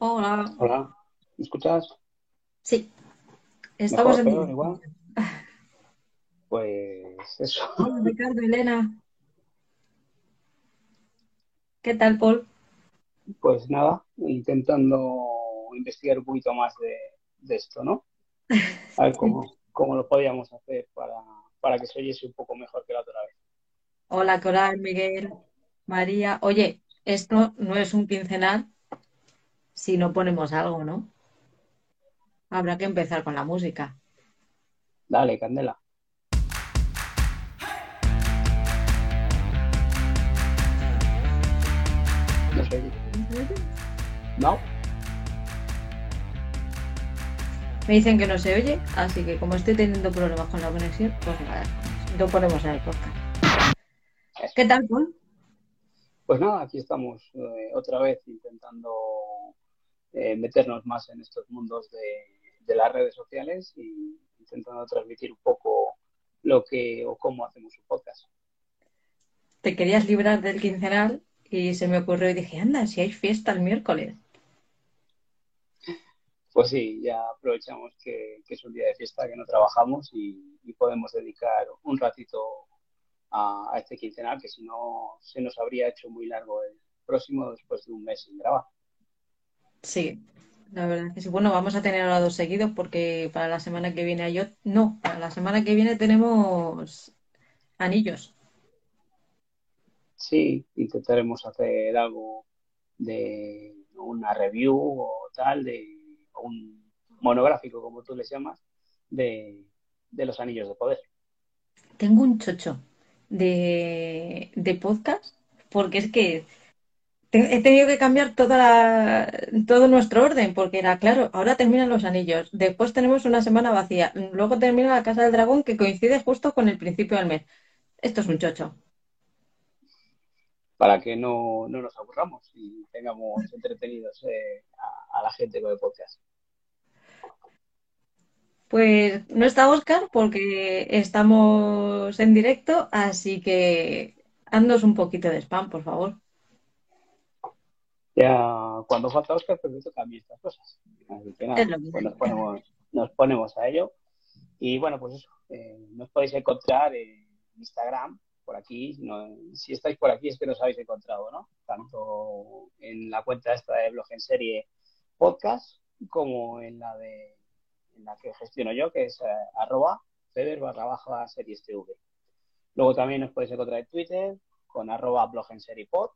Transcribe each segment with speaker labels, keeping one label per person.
Speaker 1: Hola.
Speaker 2: Hola, ¿me escuchas?
Speaker 1: Sí, estamos
Speaker 2: ¿Mejor,
Speaker 1: en
Speaker 2: peor,
Speaker 1: directo.
Speaker 2: igual? Pues eso.
Speaker 1: Hola, Ricardo, Elena. ¿Qué tal, Paul?
Speaker 2: Pues nada, intentando investigar un poquito más de, de esto, ¿no? A ver cómo lo podíamos hacer para, para que se oyese un poco mejor que la otra vez.
Speaker 1: Hola, Coral, Miguel, María. Oye, esto no es un quincenal si no ponemos algo, ¿no? Habrá que empezar con la música.
Speaker 2: Dale, Candela. No oye. No,
Speaker 1: Me dicen que no se oye, así que como estoy teniendo problemas con la conexión, pues nada, lo ponemos en el podcast. ¿Qué tal, Paul?
Speaker 2: pues nada, aquí estamos eh, otra vez intentando eh, meternos más en estos mundos de, de las redes sociales y intentando transmitir un poco lo que o cómo hacemos un podcast.
Speaker 1: Te querías librar del quincenal y se me ocurrió y dije, anda, si hay fiesta el miércoles.
Speaker 2: Pues sí, ya aprovechamos que, que es un día de fiesta, que no trabajamos y, y podemos dedicar un ratito a, a este quincenal, que si no se nos habría hecho muy largo el próximo después de un mes sin grabar.
Speaker 1: Sí, la verdad es que sí. Bueno, vamos a tener ahora dos seguidos porque para la semana que viene hay ot- No, para la semana que viene tenemos anillos.
Speaker 2: Sí, intentaremos hacer algo de una review o tal, de un monográfico, como tú les llamas, de, de los anillos de poder.
Speaker 1: Tengo un chocho de, de podcast porque es que he tenido que cambiar toda la- todo nuestro orden porque era, claro, ahora terminan los anillos, después tenemos una semana vacía, luego termina la Casa del Dragón que coincide justo con el principio del mes. Esto es un chocho.
Speaker 2: para que no, no nos aburramos y tengamos entretenidos eh, a, a la gente con el podcast.
Speaker 1: Pues no está Oscar porque estamos en directo, así que haznos un poquito de spam, por favor.
Speaker 2: Ya cuando falta Oscar, pues toca a mí estas cosas. Así que nada, pues nos ponemos, nos ponemos a ello. Y bueno, pues eso, eh, nos podéis encontrar en Instagram, por aquí. no- si estáis por aquí es que nos habéis encontrado, ¿no? Tanto en la cuenta esta de Blog en Serie Podcast como en la de en la que gestiono yo, que es eh, arroba feber barra baja series TV. Luego también nos podéis encontrar en Twitter con arroba blog en serie pod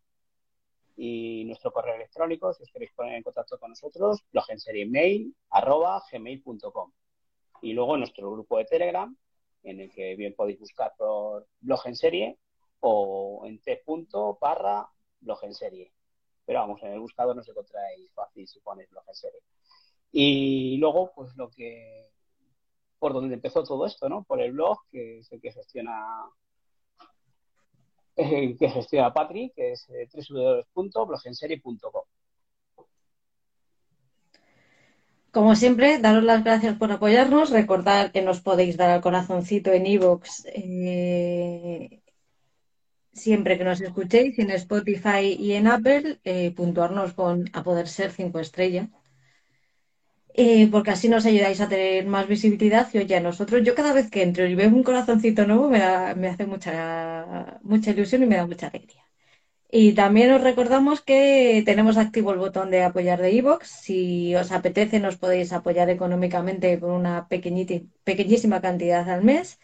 Speaker 2: y nuestro correo electrónico, si os queréis poner en contacto con nosotros, gmail.com. Y luego nuestro grupo de Telegram, en el que bien podéis buscar por blog en serie o en t blog en serie. Pero vamos, en el buscador nos encontráis fácil si ponéis blog en serie. Y luego, pues lo que, por donde empezó todo esto, ¿no? Por el blog, que es el que gestiona, eh, que gestiona Patri, que es eh, www.blogenserie.com.
Speaker 1: Como siempre, daros las gracias por apoyarnos. Recordad que nos podéis dar al corazoncito en iVoox eh, siempre que nos escuchéis, en Spotify y en Apple, eh, puntuarnos con a poder ser cinco estrellas. Eh, porque así nos ayudáis a tener más visibilidad y oye, a nosotros, yo cada vez que entro y veo un corazoncito nuevo me, da- me hace mucha, mucha ilusión y me da mucha alegría. Y también os recordamos que tenemos activo el botón de apoyar de iVoox. Si os apetece, nos podéis apoyar económicamente con una pequeñísima cantidad al mes.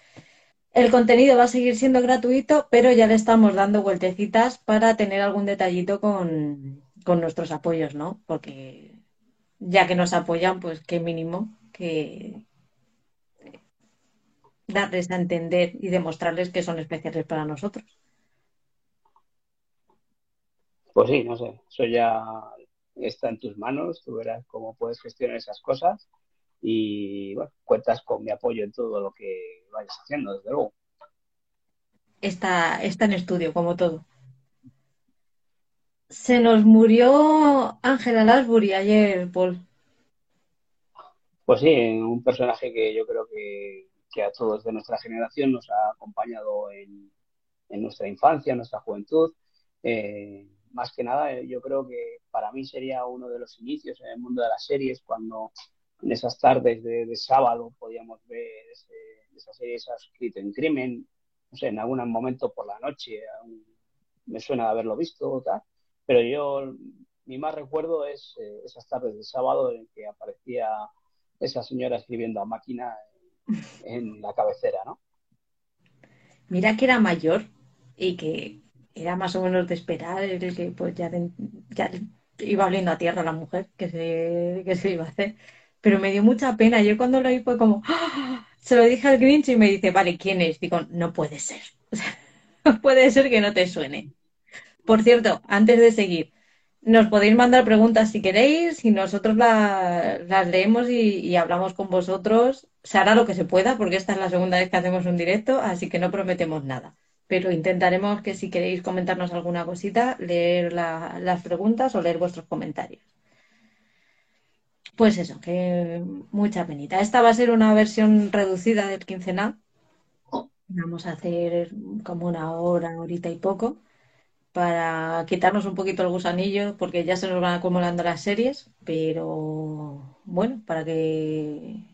Speaker 1: El contenido va a seguir siendo gratuito, pero ya le estamos dando vueltecitas para tener algún detallito con, con nuestros apoyos, ¿no? Porque ya que nos apoyan, pues qué mínimo que darles a entender y demostrarles que son especiales para nosotros.
Speaker 2: Pues sí, no sé, eso ya está en tus manos, tú verás cómo puedes gestionar esas cosas y bueno, cuentas con mi apoyo en todo lo que vayas haciendo, desde luego.
Speaker 1: Está, está en estudio, como todo. Se nos murió Ángela Lansbury ayer, Paul.
Speaker 2: Pues sí, un personaje que yo creo que, que a todos de nuestra generación nos ha acompañado en, en nuestra infancia, en nuestra juventud. Eh, más que nada, yo creo que para mí sería uno de los inicios en el mundo de las series, cuando en esas tardes de, sábado podíamos ver esa serie, escrito en crimen, no sé, en algún momento por la noche, me suena de haberlo visto tal, pero yo, mi más recuerdo es eh, esas tardes de sábado en que aparecía esa señora escribiendo a máquina en la cabecera, ¿no?
Speaker 1: Mira que era mayor y que era más o menos de esperar que pues ya, ya iba oliendo a tierra la mujer que se, que se iba a hacer. Pero me dio mucha pena. Yo cuando lo vi fue como, ¡Ah! se lo dije al Grinch y me dice, vale, ¿quién es? Digo, no puede ser. puede ser que no te suene. Por cierto, antes de seguir, nos podéis mandar preguntas si queréis y nosotros las leemos y, hablamos con vosotros. Se hará lo que se pueda porque esta es la segunda vez que hacemos un directo, así que no prometemos nada. Pero intentaremos que si queréis comentarnos alguna cosita, leer las preguntas o leer vuestros comentarios. Pues eso, que mucha penita. Esta va a ser una versión reducida del quincenal. Vamos a hacer como una hora, horita y poco para quitarnos un poquito el gusanillo, porque ya se nos van acumulando las series, pero bueno, para que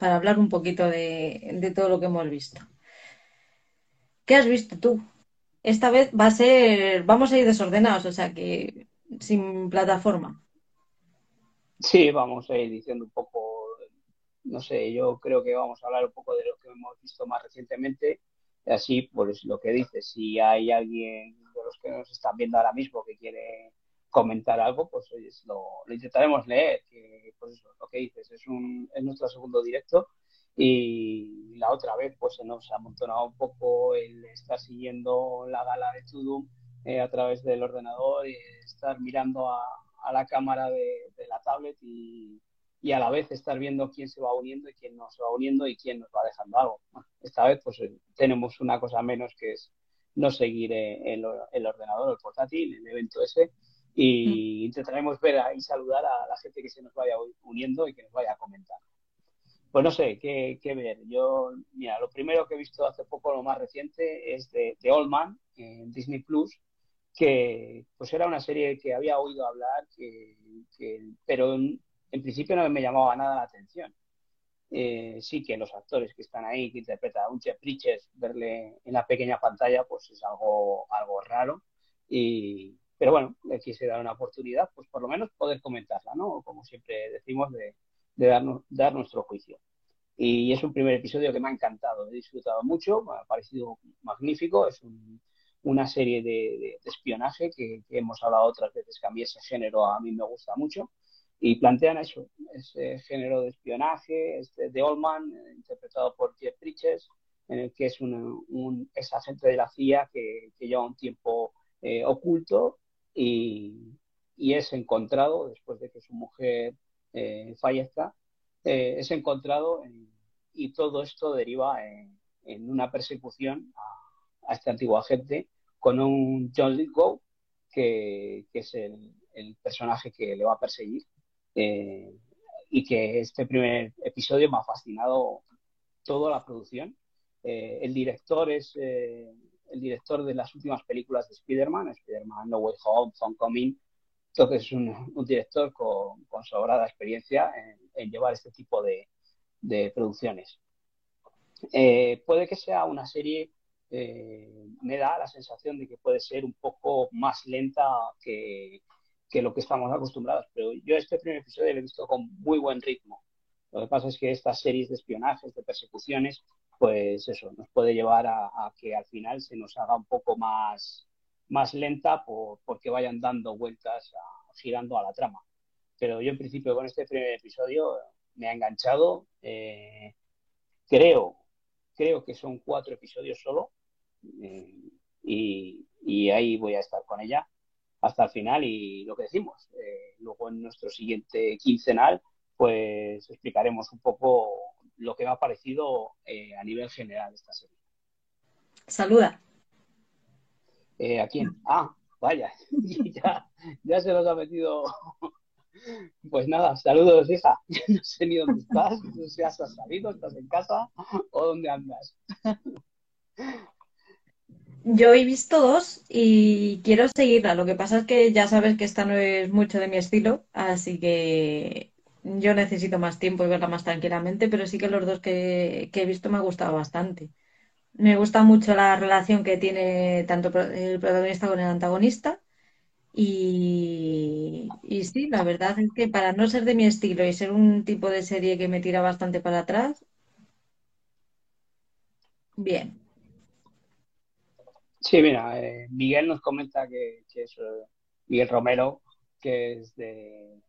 Speaker 1: para hablar un poquito de, todo lo que hemos visto. ¿Qué has visto tú? Esta vez va a ser, vamos a ir desordenados, o sea que sin plataforma.
Speaker 2: Sí, vamos a ir diciendo un poco, no sé, yo creo que vamos a hablar un poco de lo que hemos visto más recientemente Así, pues lo que dices, si hay alguien de los que nos están viendo ahora mismo que quiere comentar algo, pues lo, intentaremos leer, que pues lo que dices, es, un, es nuestro segundo directo y la otra vez pues se nos ha amontonado un poco el estar siguiendo la gala de Tudum eh, a través del ordenador y estar mirando a, la cámara de, de la tablet y, y a la vez estar viendo quién se va uniendo y quién no se va uniendo y quién nos va dejando algo. esta vez pues eh, tenemos una cosa menos que es no seguir eh, el, el ordenador, el portátil, el evento ese y mm. intentaremos ver y saludar a la gente que se nos vaya uniendo y que nos vaya a comentar. Pues no sé, ¿qué, qué ver? Yo, mira, lo primero que he visto hace poco, lo más reciente, es de, de Old Man en Disney Plus, que pues era una serie que había oído hablar, que, que, pero en principio no me llamaba nada la atención. Eh, sí que los actores que están ahí, que interpreta a un Chef Bridges, verle en la pequeña pantalla, pues es algo, algo raro. Y, pero bueno, le quise dar una oportunidad, pues por lo menos poder comentarla, ¿no? Como siempre decimos, de, de darnos, dar nuestro juicio. Y es un primer episodio que me ha encantado, he disfrutado mucho, me ha parecido magnífico, es una serie de, espionaje que, que, hemos hablado otras veces que a mí ese género a mí me gusta mucho y plantean eso, ese género de espionaje, este de Oldman, eh, interpretado por Jeff Bridges, en el que es un, un ex agente de la CIA que, lleva un tiempo eh, oculto y, y, es encontrado después de que su mujer eh, fallezca, es encontrado y todo esto deriva en, una persecución a, este antiguo agente con un John Lithgow, que, que es el personaje que le va a perseguir eh, y que este primer episodio me ha fascinado toda la producción. Eh, el director es eh, el director de las últimas películas de Spider-Man, Spider-Man No Way Home, Homecoming. Entonces es un, director con, con, sobrada experiencia en, llevar este tipo de, de producciones. puede que sea una serie, me da la sensación de que puede ser un poco más lenta que, que lo que estamos acostumbrados. Pero yo este primer episodio lo he visto con muy buen ritmo. Lo que pasa es que estas series de espionajes, de persecuciones, pues eso, nos puede llevar a, que al final se nos haga un poco más, más lenta por, porque vayan dando vueltas, girando a la trama. Pero yo en principio con este primer episodio me ha enganchado. Eh, creo, creo que son cuatro episodios solo. Eh, y ahí voy a estar con ella hasta el final y lo que decimos. Eh, luego en nuestro siguiente quincenal, pues explicaremos un poco lo que me ha parecido eh, a nivel general esta serie.
Speaker 1: Saluda.
Speaker 2: Eh, ¿A quién? Ah, vaya, ya, ya se nos ha metido. Pues nada, saludos, hija. No sé ni dónde estás, no sé si has salido, estás en casa o dónde andas.
Speaker 1: Yo he visto dos y quiero seguirla. Lo que pasa es que ya sabes que esta no es mucho de mi estilo, así que yo necesito más tiempo y verla más tranquilamente, pero sí que los dos que, he visto me ha gustado bastante. Me gusta mucho la relación que tiene tanto el protagonista con el antagonista y sí, la verdad es que para no ser de mi estilo y ser un tipo de serie que me tira bastante para atrás, bien.
Speaker 2: Sí, mira, eh, Miguel nos comenta que, que es eh, Miguel Romero, que es de,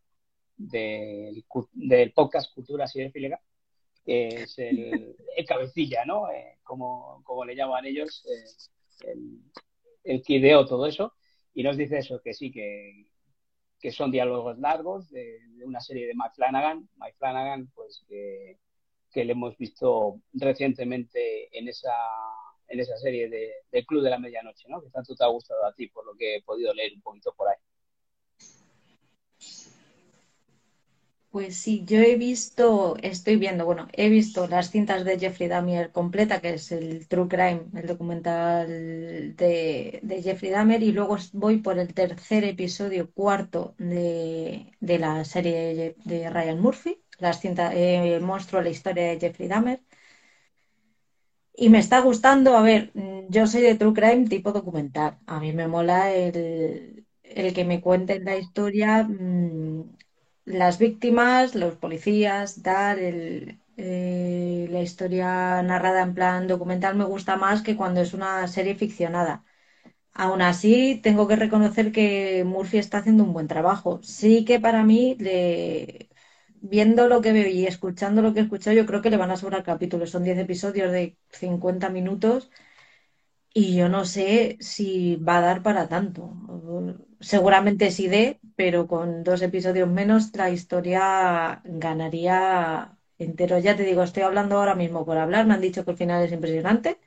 Speaker 2: del cu- del podcast Cultura Cinéfila, que es el, el cabecilla, ¿no? Eh, como, como le llaman ellos, el, el que ideó todo eso, y nos dice eso, que sí, que, que son diálogos largos de, de una serie de Mike Flanagan, Mike Flanagan, pues que, que le hemos visto recientemente en esa, en esa serie de, Club de la Medianoche, ¿no? Que tanto te ha gustado a ti, por lo que he podido leer un poquito por ahí.
Speaker 1: Pues sí, yo he visto, estoy viendo, bueno, he visto las cintas de Jeffrey Dahmer completa, que es el True Crime, el documental de, Jeffrey Dahmer, y luego voy por el tercer episodio, cuarto de, de la serie de, Ryan Murphy, las cintas, eh, monstruo, la historia de Jeffrey Dahmer, y me está gustando, a ver, mm, yo soy de True Crime tipo documental, a mí me mola el, el que me cuenten la historia. mm, las víctimas, los policías, tal, el, eh, la historia narrada en plan documental me gusta más que cuando es una serie ficcionada. Aún así, tengo que reconocer que Murphy está haciendo un buen trabajo. Sí que para mí, le- viendo lo que veo y escuchando lo que he escuchado, yo creo que le van a sobrar capítulos. Son 10 episodios de 50 minutos y yo no sé si va a dar para tanto. Seguramente sí dé, pero con dos episodios menos la historia ganaría entero. Ya te digo, estoy hablando ahora mismo por hablar. Me han dicho que el final es impresionante,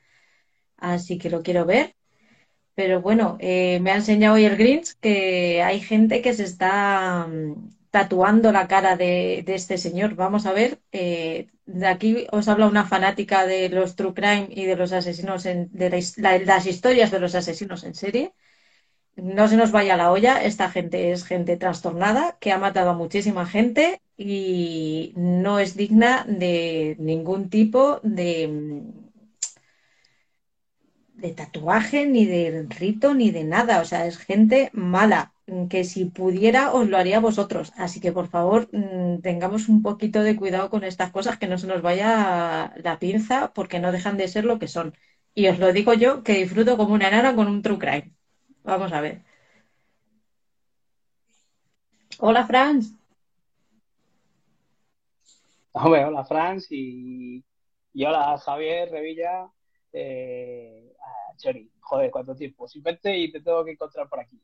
Speaker 1: así que lo quiero ver. Pero bueno, eh, me ha enseñado hoy el Grinch que hay gente que se está mm, tatuando la cara de, este señor. Vamos a ver, eh, de aquí os habla una fanática de los True Crime y de los asesinos en, de las historias de los asesinos en serie. No se nos vaya la olla, esta gente es gente trastornada que ha matado a muchísima gente y no es digna de ningún tipo de, de tatuaje, ni de rito, ni de nada. O sea, es gente mala, que si pudiera os lo haría vosotros. Así que por favor, mm, tengamos un poquito de cuidado con estas cosas, que no se nos vaya la pinza, porque no dejan de ser lo que son. Y os lo digo yo, que disfruto como una enana con un true crime. Vamos a ver. Hola, Franz.
Speaker 2: Hola, Franz, y, hola, Javier Revilla. Eh, ah, Chori, joder, cuánto tiempo. Verte y te tengo que encontrar por aquí.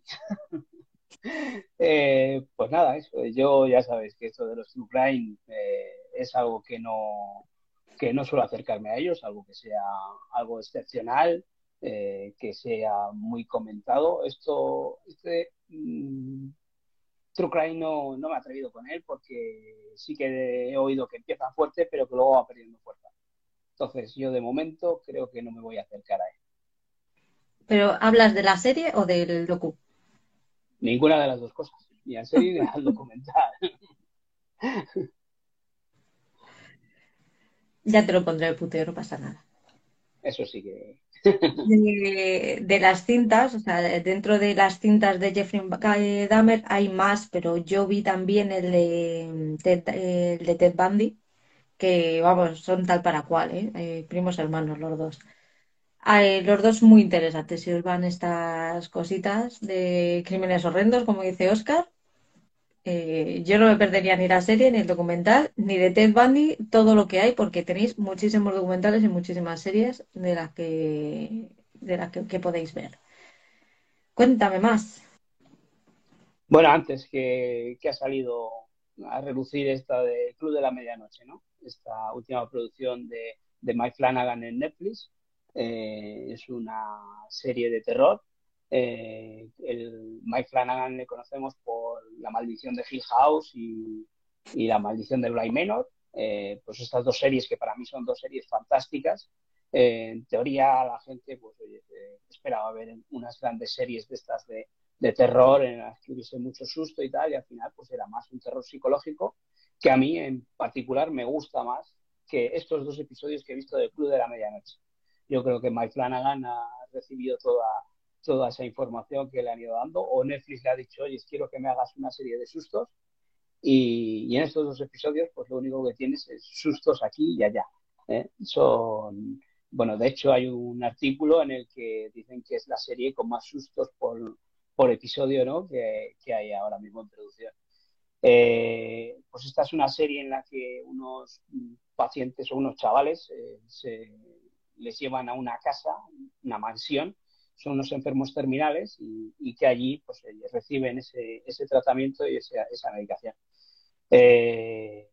Speaker 2: Eh, pues nada, eso. Yo ya sabes que esto de los True Crime eh, es algo que no, que no suelo acercarme a ellos, algo que sea algo excepcional, eh, que sea muy comentado. Esto, este mm, True Crime no, no me he atrevido con él porque sí que he oído que empieza fuerte, pero que luego va perdiendo fuerza. Entonces, yo de momento creo que no me voy a acercar a él.
Speaker 1: ¿Pero hablas de la serie o del docu?
Speaker 2: Ninguna de las dos cosas, ni al serie ni al documental.
Speaker 1: Ya te lo pondré el puteo, no pasa nada.
Speaker 2: Eso sí que.
Speaker 1: De, de las cintas, o sea, dentro de las cintas de Jeffrey Dahmer hay más, pero yo vi también el de Ted, el de Ted Bundy, que vamos, son tal para cual, ¿eh? Eh, primos hermanos los dos. Ah, eh, los dos muy interesantes, si os van estas cositas de crímenes horrendos, como dice Oscar. Eh, yo no me perdería ni la serie, ni el documental, ni de Ted Bundy, todo lo que hay, porque tenéis muchísimos documentales y muchísimas series de las que, de las que, que podéis ver. Cuéntame más.
Speaker 2: Bueno, antes que, que ha salido a relucir esta de Club de la Medianoche, ¿no? Esta última producción de, de Mike Flanagan en Netflix. Eh, es una serie de terror. Eh, el Mike Flanagan le conocemos por La maldición de Hill House y, La maldición de Bly Manor. Eh, pues estas dos series que para mí son dos series fantásticas en teoría la gente pues esperaba ver unas grandes series de estas de, de, terror en las que hubiese mucho susto y tal, y al final pues era más un terror psicológico que a mí en particular me gusta más que estos dos episodios que he visto del Club de la Medianoche. Yo creo que Mike Flanagan ha recibido toda, toda esa información que le han ido dando, o Netflix le ha dicho, oye, quiero que me hagas una serie de sustos, y, y en estos dos episodios, pues lo único que tienes es sustos aquí y allá. ¿eh? Son, bueno, de hecho hay un artículo en el que dicen que es la serie con más sustos por, por episodio ¿no? que, que, hay ahora mismo en producción. Eh, pues esta es una serie en la que unos pacientes o unos chavales eh, se les llevan a una casa, una mansión, son unos enfermos terminales y, y que allí pues reciben ese, ese tratamiento y esa, esa medicación. Eh,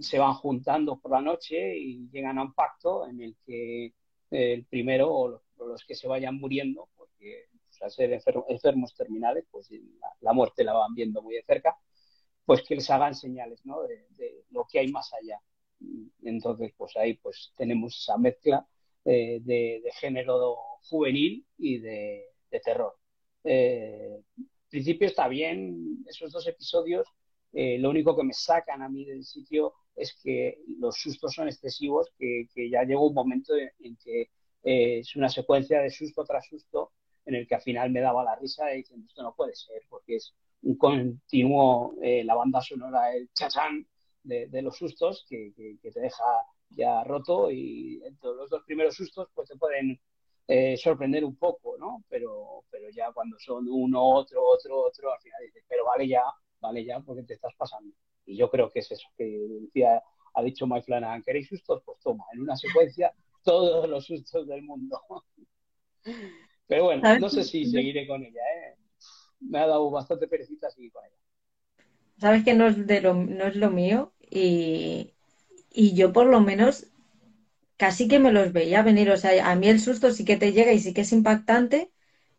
Speaker 2: se van juntando por la noche y llegan a un pacto en el que el primero o los, los que se vayan muriendo, porque pues, al ser enfermos, terminales, pues la, la, muerte la van viendo muy de cerca, pues que les hagan señales ¿no? de, de, lo que hay más allá. Entonces, pues ahí pues tenemos esa mezcla eh, de, de, género juvenil y de, terror. Eh, en principio está bien, esos dos episodios eh, lo único que me sacan a mí del sitio es que los sustos son excesivos, que, que ya llegó un momento en, que eh, es una secuencia de susto tras susto en el que al final me daba la risa y diciendo esto no puede ser, porque es un continuo, eh, la banda sonora, el chachán de, los sustos que, que, te deja ya roto y entre los dos primeros sustos pues te pueden eh, sorprender un poco, ¿no? Pero, pero ya cuando son uno, otro, otro, otro, al final dices, pero vale ya, vale ya porque te estás pasando. Y yo creo que es eso que decía, ha dicho Mike Flanagan, ¿queréis sustos? Pues toma, en una secuencia todos los sustos del mundo. Pero bueno, no sé si seguiré con ella, ¿eh? Me ha dado bastante perecita seguir con ella.
Speaker 1: Sabes que no es, de lo, no es lo mío y, y yo por lo menos casi que me los veía venir. O sea, a mí el susto sí que te llega y sí que es impactante,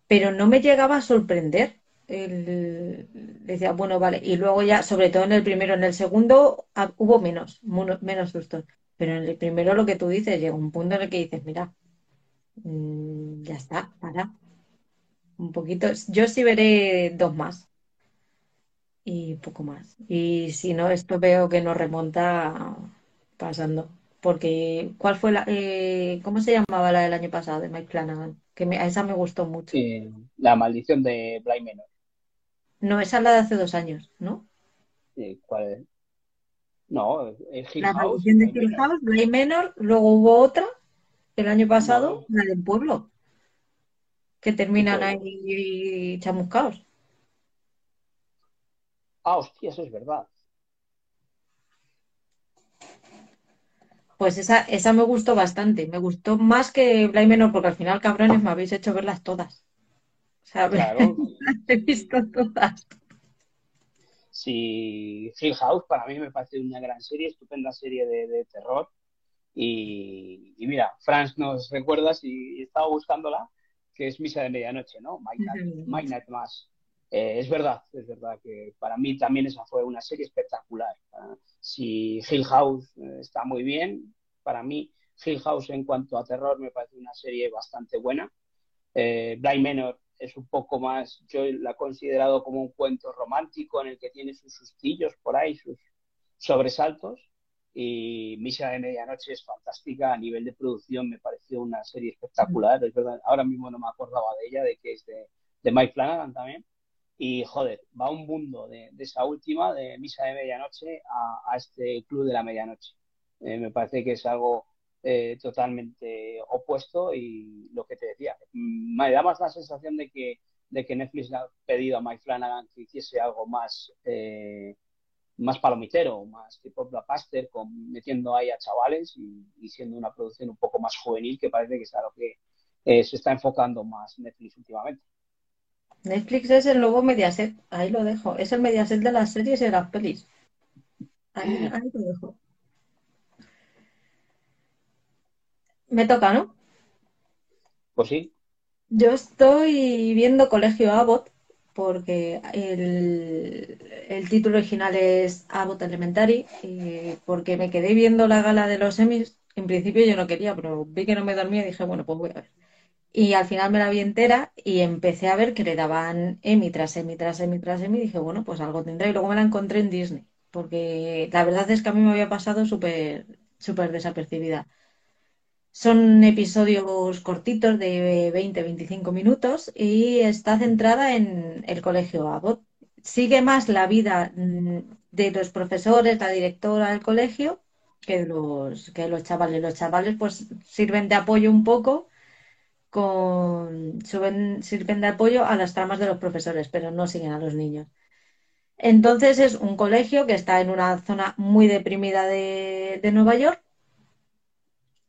Speaker 1: pero no me llegaba a sorprender. Decía, bueno, vale, y luego ya, sobre todo en el primero, en el segundo ah, hubo menos, menos sustos, pero en el primero lo que tú dices, llega un punto en el que dices, mira, mmm, ya está, para, un poquito, yo sí veré dos más y poco más, y si no, esto veo que nos remonta pasando, porque ¿cuál fue la, eh, cómo se llamaba la del año pasado de Mike Flanagan? Que me, a esa me gustó mucho.
Speaker 2: Eh, la maldición de Bly Menor.
Speaker 1: No, esa es la de hace dos años, ¿no?
Speaker 2: ¿Cuál es? No, es Hill
Speaker 1: la
Speaker 2: House.
Speaker 1: maldición de Hill House, Bly Menor, luego hubo otra el año pasado,
Speaker 2: No.
Speaker 1: la del pueblo, que terminan
Speaker 2: pueblo?
Speaker 1: ahí chamuscados.
Speaker 2: Ah, hostia, eso es verdad.
Speaker 1: Pues esa, esa me gustó bastante, me gustó más que Bly Menor, porque al final, cabrones, me habéis hecho verlas todas. O sea,
Speaker 2: Claro.
Speaker 1: las he visto todas.
Speaker 2: Sí, Hill House para mí me parece una gran serie, estupenda serie de, de terror. Y, y mira, Franz nos recuerda si estaba buscándola, que es Misa de Medianoche, ¿no? Midnight, Midnight Mass. Eh, es verdad, es verdad que para mí también esa fue una serie espectacular. Uh, si Hill House eh, está muy bien, para mí Hill House en cuanto a terror me parece una serie bastante buena. Eh, Bly Menor es un poco más, yo la he considerado como un cuento romántico en el que tiene sus sustillos por ahí, sus sobresaltos. Y Misa de Medianoche es fantástica a nivel de producción, me pareció una serie espectacular. Es verdad, ahora mismo no me acordaba de ella, de que es de Mike Flanagan también. Y joder, va un mundo de, esa última, de Misa de Medianoche, a, este Club de la Medianoche. Eh, me parece que es algo eh, totalmente opuesto y lo que te decía, me da más la sensación de que, de que Netflix le ha pedido a Mike Flanagan que hiciese algo más, eh, más palomitero, más tipo blockbuster, con, metiendo ahí a chavales y, y, siendo una producción un poco más juvenil, que parece que es a lo que eh, se está enfocando más Netflix últimamente.
Speaker 1: Netflix es el nuevo Mediaset, ahí lo dejo. Es el Mediaset de las series y de las pelis. Ahí, ahí lo dejo. Me toca, ¿no?
Speaker 2: Pues sí.
Speaker 1: Yo estoy viendo Colegio Abbott porque el, el título original es Abbott Elementary, eh, porque me quedé viendo la gala de los Emmys En principio yo no quería, pero vi que no me dormía y dije, bueno, pues voy a ver. Y al final me la vi entera y empecé a ver que le daban Emmy tras Emmy tras Emmy tras Emmy y dije, bueno, pues algo tendrá. Y luego me la encontré en Disney, porque la verdad es que a mí me había pasado súper, súper desapercibida. Son episodios cortitos de 20-25 minutos y está centrada en el colegio Abbott. Sigue más la vida de los profesores, la directora del colegio, que los, que los chavales. Los chavales pues sirven de apoyo un poco con sirven de apoyo a las tramas de los profesores, pero no siguen a los niños. Entonces es un colegio que está en una zona muy deprimida de, Nueva York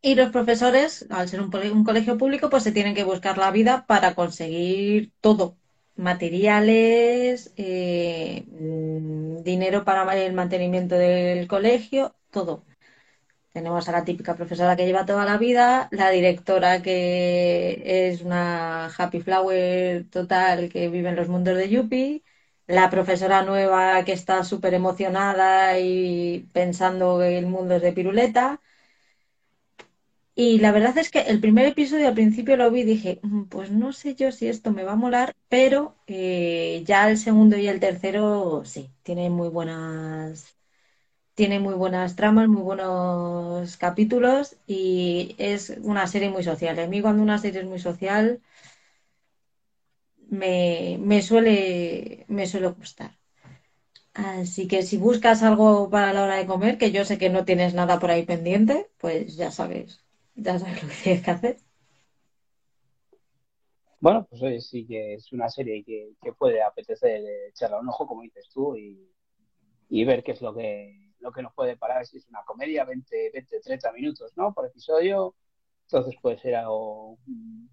Speaker 1: y los profesores, al ser un, colegio público, pues se tienen que buscar la vida para conseguir todo, materiales, eh, mm, dinero para el mantenimiento del colegio, todo. Tenemos a la típica profesora que lleva toda la vida, la directora que es una happy flower total que vive en los mundos de Yuppie, la profesora nueva que está súper emocionada y pensando que el mundo es de piruleta. Y la verdad es que el primer episodio al principio lo vi y dije, mm, pues no sé yo si esto me va a molar, pero eh, ya el segundo y el tercero sí, tienen muy buenas tiene muy buenas tramas, muy buenos capítulos y es una serie muy social. A mí cuando una serie es muy social me, suele, me suele gustar. Así que si buscas algo para la hora de comer, que yo sé que no tienes nada por ahí pendiente, pues ya sabes, ya sabes lo que tienes que hacer.
Speaker 2: Bueno, pues sí que es una serie que, puede apetecer echarle un ojo, como dices tú, y, y ver qué es lo que lo que nos puede parar si es una comedia, 20, 20 30 minutos, ¿no? Por episodio. Entonces puede ser algo... Mm,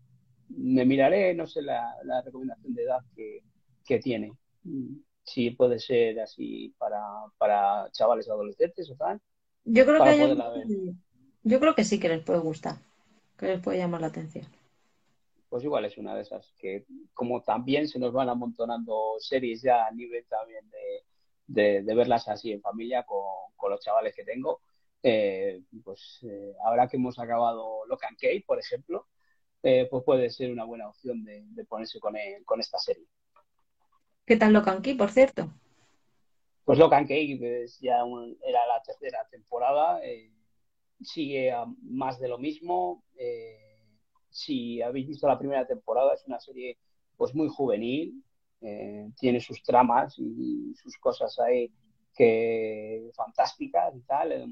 Speaker 2: me miraré, no sé, la, recomendación de edad que, tiene. Mm, si puede ser así para, para chavales adolescentes o tal.
Speaker 1: Yo creo, que yo creo que sí que les puede gustar, que les puede llamar la atención.
Speaker 2: Pues igual es una de esas que, como también se nos van amontonando series ya a nivel también de, de, verlas así en familia con, los chavales que tengo. Eh, pues eh, ahora que hemos acabado Locan Key, por ejemplo, eh, pues puede ser una buena opción de, ponerse con, con esta serie.
Speaker 1: ¿Qué tal Locan Key, por cierto?
Speaker 2: Pues Locan Key pues, ya era la tercera temporada, sigue más de lo mismo. si habéis visto la primera temporada, es una serie pues muy juvenil, tiene sus tramas y sus cosas ahí que fantásticas y tal.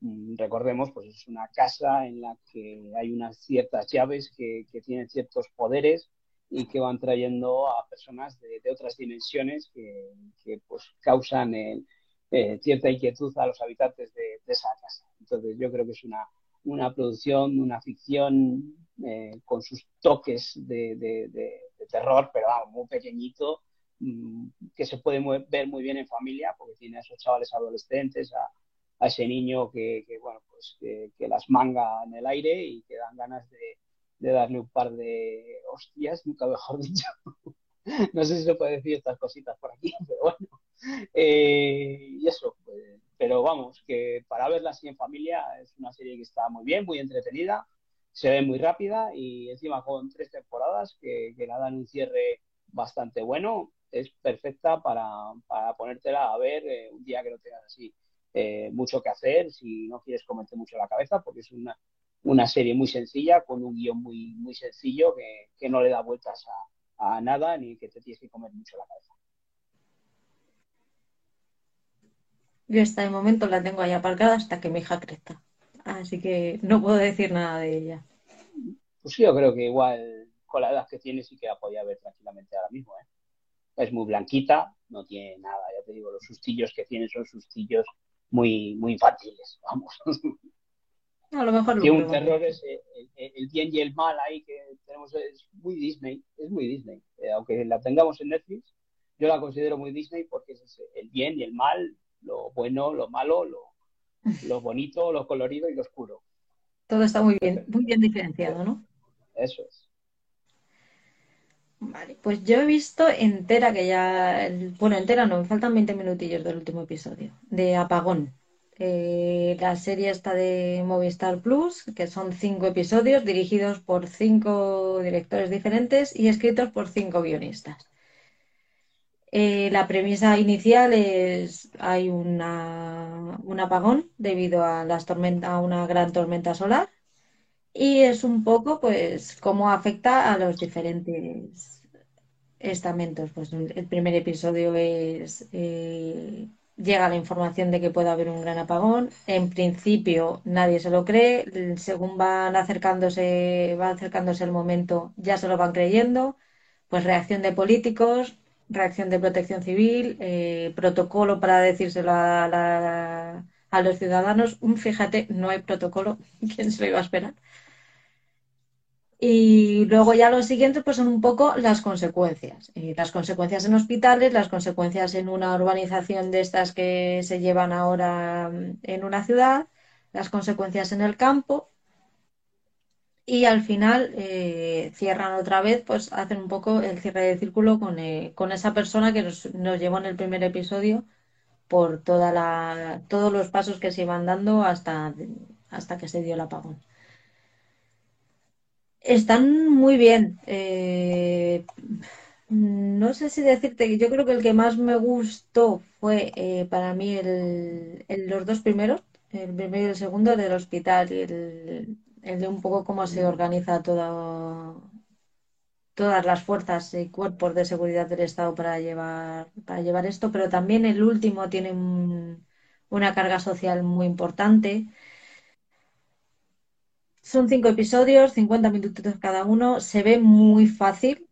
Speaker 2: Mm, recordemos, pues es una casa en la que hay unas ciertas llaves que, tienen ciertos poderes y que van trayendo a personas de, otras dimensiones que, pues causan eh, cierta inquietud a los habitantes de, esa casa. Entonces yo creo que es una, una producción, una ficción eh, con sus toques de, terror, pero muy pequeñito, mm, que se puede ver muy bien en familia, porque tiene a esos chavales adolescentes, a, ese niño que, bueno, pues que, las manga en el aire y que dan ganas de, darle un par de hostias, nunca mejor dicho. no sé si se puede decir estas cositas por aquí, pero bueno. Eh, y eso, pues, pero vamos, que para verla así en familia es una serie que está muy bien, muy entretenida se ve muy rápida y encima con tres temporadas que, que la dan un cierre bastante bueno, es perfecta para, ponértela a ver eh, un día que no tengas así eh, mucho que hacer, si no quieres comerte mucho la cabeza, porque es una, una serie muy sencilla, con un guion muy, muy sencillo que, no le da vueltas a, a, nada ni que te tienes que comer mucho la cabeza.
Speaker 1: Yo hasta el momento la tengo ahí aparcada hasta que mi hija crezca así que no puedo decir nada de ella.
Speaker 2: Pues yo creo que igual con la edad que tiene sí que la podía ver tranquilamente ahora mismo. ¿eh? Es muy blanquita, no tiene nada, ya te digo, los sustillos que tiene son sustillos muy, muy infantiles, vamos.
Speaker 1: A lo mejor
Speaker 2: Tiene un terror es eh, el, bien y el mal ahí que tenemos es muy Disney, es muy Disney. Eh, aunque la tengamos en Netflix, yo la considero muy Disney porque es el bien y el mal, lo bueno, lo malo, lo, lo bonito, lo colorido y lo oscuro.
Speaker 1: Todo está muy bien, muy bien diferenciado, ¿no?
Speaker 2: Eso es.
Speaker 1: Vale, pues yo he visto entera que ya, bueno, entera no, me faltan 20 minutillos del último episodio, de Apagón. Eh, la serie está de Movistar Plus, que son cinco episodios dirigidos por cinco directores diferentes y escritos por cinco guionistas. Eh, la premisa inicial es hay una, un apagón debido a, las a una gran tormenta solar y es un poco pues cómo afecta a los diferentes estamentos. Pues el primer episodio es eh, llega la información de que puede haber un gran apagón. En principio nadie se lo cree. Según van acercándose, va acercándose el momento, ya se lo van creyendo. Pues reacción de políticos, reacción de protección civil, eh, protocolo para decírselo a, los ciudadanos. Fíjate, no hay protocolo. ¿Quién se lo iba a esperar? Y luego ya los siguientes pues son un poco las consecuencias. Las consecuencias en hospitales, las consecuencias en una urbanización de estas que se llevan ahora en una ciudad, las consecuencias en el campo. Y al final eh, cierran otra vez, pues hacen un poco el cierre de círculo con, eh, con esa persona que nos, nos, llevó en el primer episodio por toda la, todos los pasos que se iban dando hasta, hasta que se dio el apagón. Están muy bien. Eh, no sé si decirte, yo creo que el que más me gustó fue eh, para mí el, los dos primeros, el primero y el segundo, el del hospital y el, el de un poco cómo se organiza todo, todas las fuerzas y cuerpos de seguridad del Estado para llevar, para llevar esto, pero también el último tiene un, una carga social muy importante. Son cinco episodios, 50 minutos cada uno. Se ve muy fácil,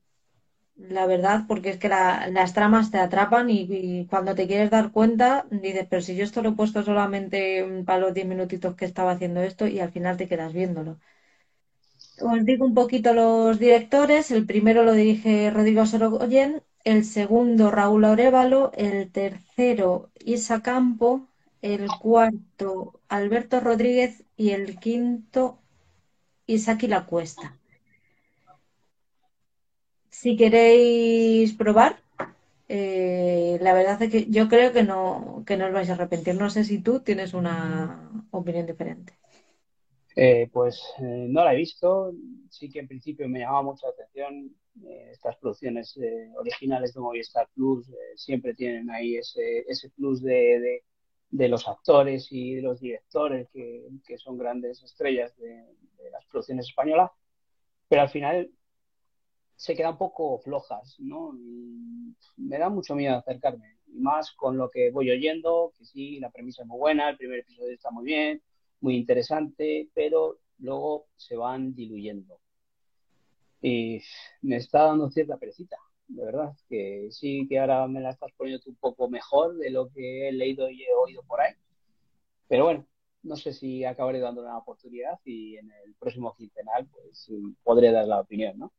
Speaker 1: la verdad, porque es que la, las tramas te atrapan y, cuando te quieres dar cuenta dices, pero si yo esto lo he puesto solamente para los 10 minutitos que estaba haciendo esto y al final te quedas viéndolo. Os digo un poquito los directores. El primero lo dirige Rodrigo Sorogoyen, el segundo Raúl Aurevalo, el tercero Isa Campo, el cuarto Alberto Rodríguez y el quinto Isaki La Cuesta. Si queréis probar, eh, la verdad es que yo creo que no, que no os vais a arrepentir. No sé si tú tienes una opinión diferente.
Speaker 2: Eh, pues eh, no la he visto. Sí que en principio me llamaba mucho la atención. Estas producciones originales de Movistar Plus siempre tienen ahí ese, ese plus de, los actores y de los directores que, que son grandes estrellas de, de, las producciones españolas. Pero al final se quedan un poco flojas, ¿no? Y me da mucho miedo acercarme. Y más con lo que voy oyendo, que sí, la premisa es muy buena, el primer episodio está muy bien, muy interesante, pero luego se van diluyendo. Y me está dando cierta perecita, de verdad, que sí que ahora me la estás poniendo un poco mejor de lo que he leído y he oído por ahí. Pero bueno, no sé si acabaré dando una oportunidad y en el próximo quincenal pues podré dar la opinión, ¿no?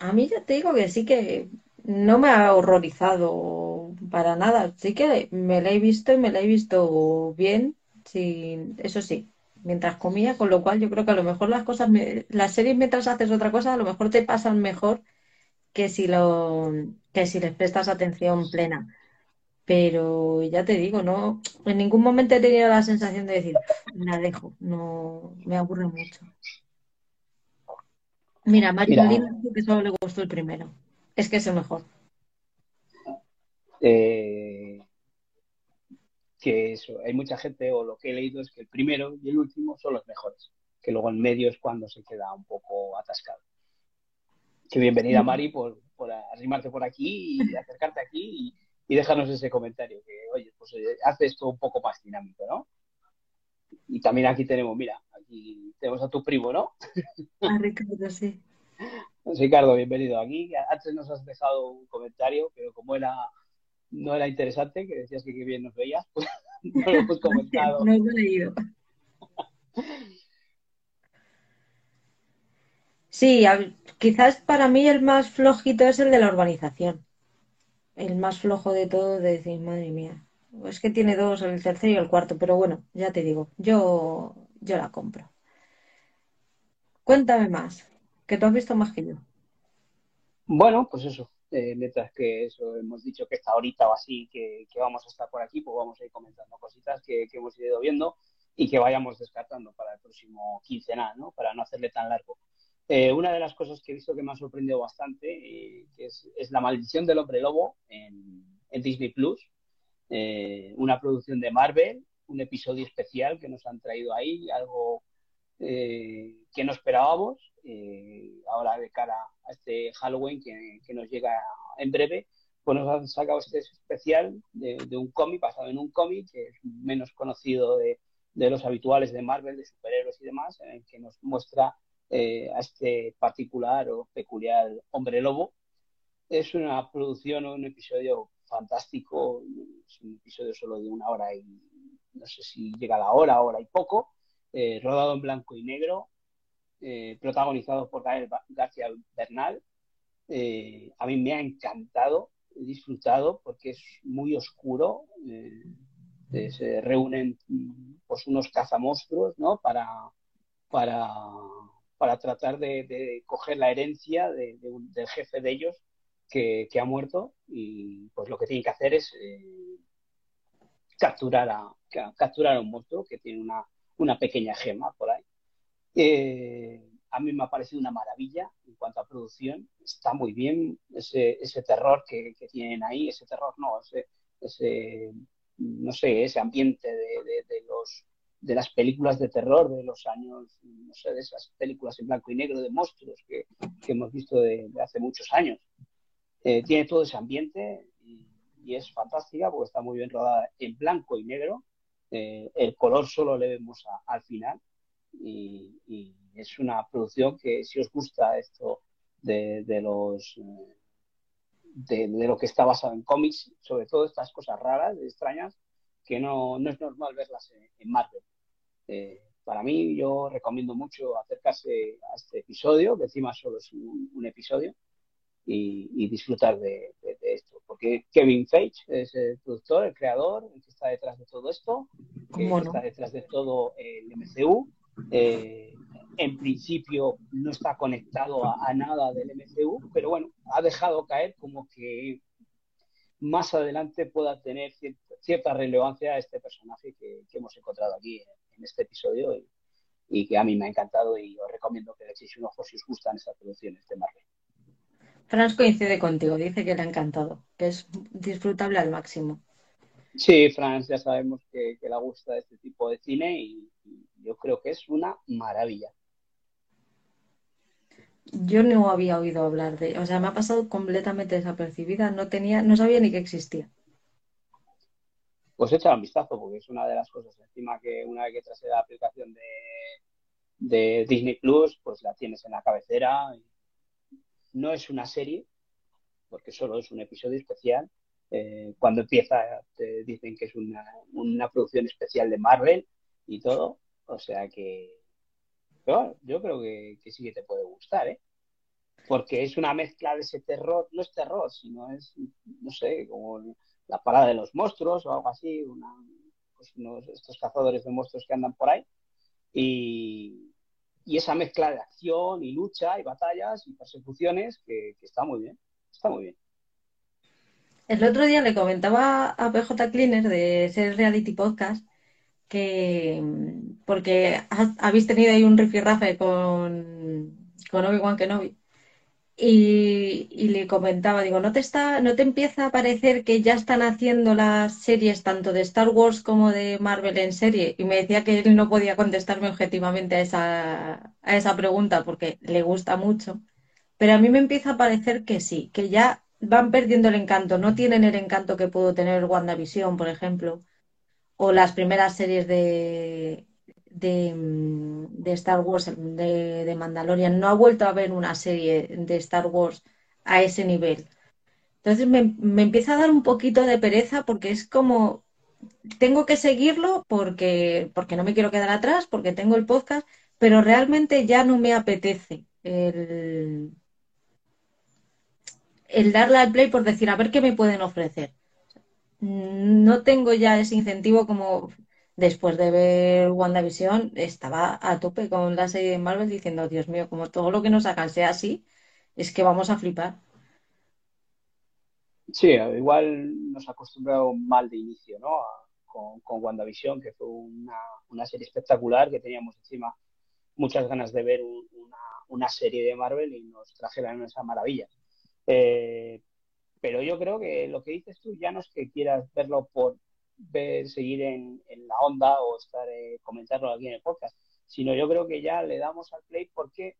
Speaker 1: A mí ya te digo que sí que no me ha horrorizado para nada. Sí que me la he visto y me la he visto bien, sí, eso sí, mientras comía, con lo cual yo creo que a lo mejor las cosas, me, las series mientras haces otra cosa, a lo mejor te pasan mejor que si lo, que si les prestas atención plena. Pero ya te digo, no, en ningún momento he tenido la sensación de decir, la dejo, no me aburre mucho. Mira, Mario
Speaker 2: Mira,
Speaker 1: que solo le gustó el primero. Es que es el mejor.
Speaker 2: eh, que eso, hay mucha gente, o lo que he leído es que el primero y el último son los mejores, que luego en medio es cuando se queda un poco atascado. Que bienvenida Mari por, por arrimarte por aquí y acercarte aquí y, y dejarnos ese comentario, que oye, pues eh, hace esto un poco más dinámico, ¿no? Y también aquí tenemos, mira, aquí tenemos a tu primo, ¿no?
Speaker 1: A Ricardo, sí.
Speaker 2: Ricardo, bienvenido aquí. Antes nos has dejado un comentario, pero como era no era interesante, que decías que qué bien nos veías, pues no lo hemos comentado.
Speaker 1: No lo he leído. Sí, quizás para mí el más flojito es el de la urbanización. El más flojo de todo de decir, madre mía. Es que tiene dos, el tercero y el cuarto, pero bueno, ya te digo, yo, yo la compro. Cuéntame más, que tú has visto más que yo.
Speaker 2: Bueno, pues eso. eh, mientras que eso hemos dicho que esta horita o así que, vamos a estar por aquí, pues vamos a ir comentando cositas que, hemos ido viendo y que vayamos descartando para el próximo quincenal, ¿no? Para no hacerle tan largo. Eh, una de las cosas que he visto que me ha sorprendido bastante eh, es, La maldición del hombre lobo en, Disney Plus, una producción de Marvel, un episodio especial que nos han traído ahí, algo que no esperábamos eh, ahora de cara a este Halloween que, nos llega en breve, pues nos han sacado este especial de, un cómic, basado en un cómic que es menos conocido de, los habituales de Marvel, de superhéroes y demás, en el que nos muestra eh, a este particular o peculiar hombre lobo. Es una producción o un episodio fantástico, es un episodio solo de una hora y no sé si llega la hora, hora y poco, eh, rodado en blanco y negro, eh, protagonizado por Gael García Bernal. Eh, a mí me ha encantado, he disfrutado porque es muy oscuro. Se reúnen pues, unos cazamonstruos ¿no? para, para, para tratar de, coger la herencia del jefe de ellos que, ha muerto y pues lo que tienen que hacer es capturar, a, capturar a un monstruo que tiene una, una pequeña gema por ahí. Eh, a mí me ha parecido una maravilla en cuanto a producción. Está muy bien ese, ese terror que, tienen ahí, ese terror no, ese, no sé, ese ambiente de, de, los de las películas de terror de los años, no sé, de esas películas en blanco y negro de monstruos que, hemos visto de, hace muchos años. Eh, tiene todo ese ambiente y, es fantástica porque está muy bien rodada en blanco y negro. Eh, el color solo le vemos al final y, es una producción que si os gusta esto de, los de, lo que está basado en cómics, sobre todo estas cosas raras, extrañas, que no, no es normal verlas en, Marvel. Eh, para mí, yo recomiendo mucho acercarse a este episodio, que encima solo es un, episodio, y, disfrutar de, esto. Porque Kevin Feige es el productor, el creador, el que está detrás de todo esto, que está detrás de todo el MCU, eh, en principio no está conectado a, nada del MCU, pero bueno, ha dejado caer como que más adelante pueda tener cierta, relevancia a este personaje que, hemos encontrado aquí en, este episodio y, que a mí me ha encantado y os recomiendo que le echéis un ojo si os gustan estas producciones de Marvel.
Speaker 1: Franz coincide contigo, dice que le ha encantado, que es disfrutable al máximo.
Speaker 2: Sí, Franz, ya sabemos que, que le gusta este tipo de cine y, yo creo que es una maravilla.
Speaker 1: Yo no había oído hablar de, o sea, me ha pasado completamente desapercibida, no tenía, no sabía ni que existía.
Speaker 2: Pues echa un vistazo, porque es una de las cosas encima que una vez que traes la aplicación de, de Disney Plus, pues la tienes en la cabecera. No es una serie, porque solo es un episodio especial. Eh, cuando empieza te dicen que es una, una producción especial de Marvel y todo, o sea que, yo creo que, sí que te puede gustar, ¿eh? Porque es una mezcla de ese terror, no es terror, sino es, no sé, como la parada de los monstruos o algo así, una, pues estos cazadores de monstruos que andan por ahí. Y, esa mezcla de acción y lucha y batallas y persecuciones que, está muy bien, está muy bien.
Speaker 1: El otro día le comentaba a PJ Cleaner de ser reality podcast que porque habéis tenido ahí un rifirrafe con, con Obi-Wan Kenobi y, y, le comentaba, digo, ¿no te está, no te empieza a parecer que ya están haciendo las series tanto de Star Wars como de Marvel en serie? Y me decía que él no podía contestarme objetivamente a esa, a esa pregunta porque le gusta mucho. Pero a mí me empieza a parecer que sí, que ya van perdiendo el encanto, no tienen el encanto que pudo tener WandaVision, por ejemplo o las primeras series de, de, Star Wars, de, Mandalorian. No ha vuelto a ver una serie de Star Wars a ese nivel. Entonces me, me empieza a dar un poquito de pereza porque es como, tengo que seguirlo porque, porque no me quiero quedar atrás, porque tengo el podcast, pero realmente ya no me apetece el, el darle al play por decir, a ver qué me pueden ofrecer no tengo ya ese incentivo como después de ver WandaVision, estaba a tope con la serie de Marvel diciendo, Dios mío, como todo lo que nos sacan sea así, es que vamos a flipar.
Speaker 2: Sí, igual nos ha acostumbrado mal de inicio, ¿no? con, con, WandaVision, que fue una, una, serie espectacular que teníamos encima muchas ganas de ver una, una, serie de Marvel y nos trajeron esa maravilla. Eh, pero yo creo que lo que dices tú ya no es que quieras verlo por seguir en, en la onda o estar eh, comentarlo aquí en el podcast, sino yo creo que ya le damos al play porque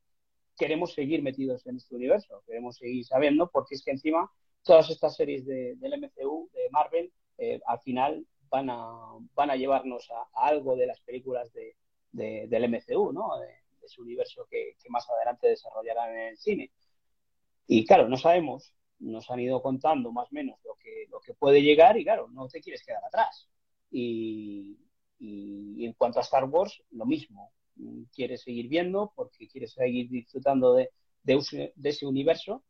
Speaker 2: queremos seguir metidos en este universo, queremos seguir sabiendo, porque es que encima todas estas series de, del MCU, de Marvel, eh, al final van a, van a llevarnos a, algo de las películas de, del MCU, ¿no? De, ese universo que, que, más adelante desarrollarán en el cine. Y claro, no sabemos, nos han ido contando más o menos lo que, lo que puede llegar y claro, no te quieres quedar atrás. Y, y en cuanto a Star Wars, lo mismo. Quieres seguir viendo porque quieres seguir disfrutando de, de, ese universo.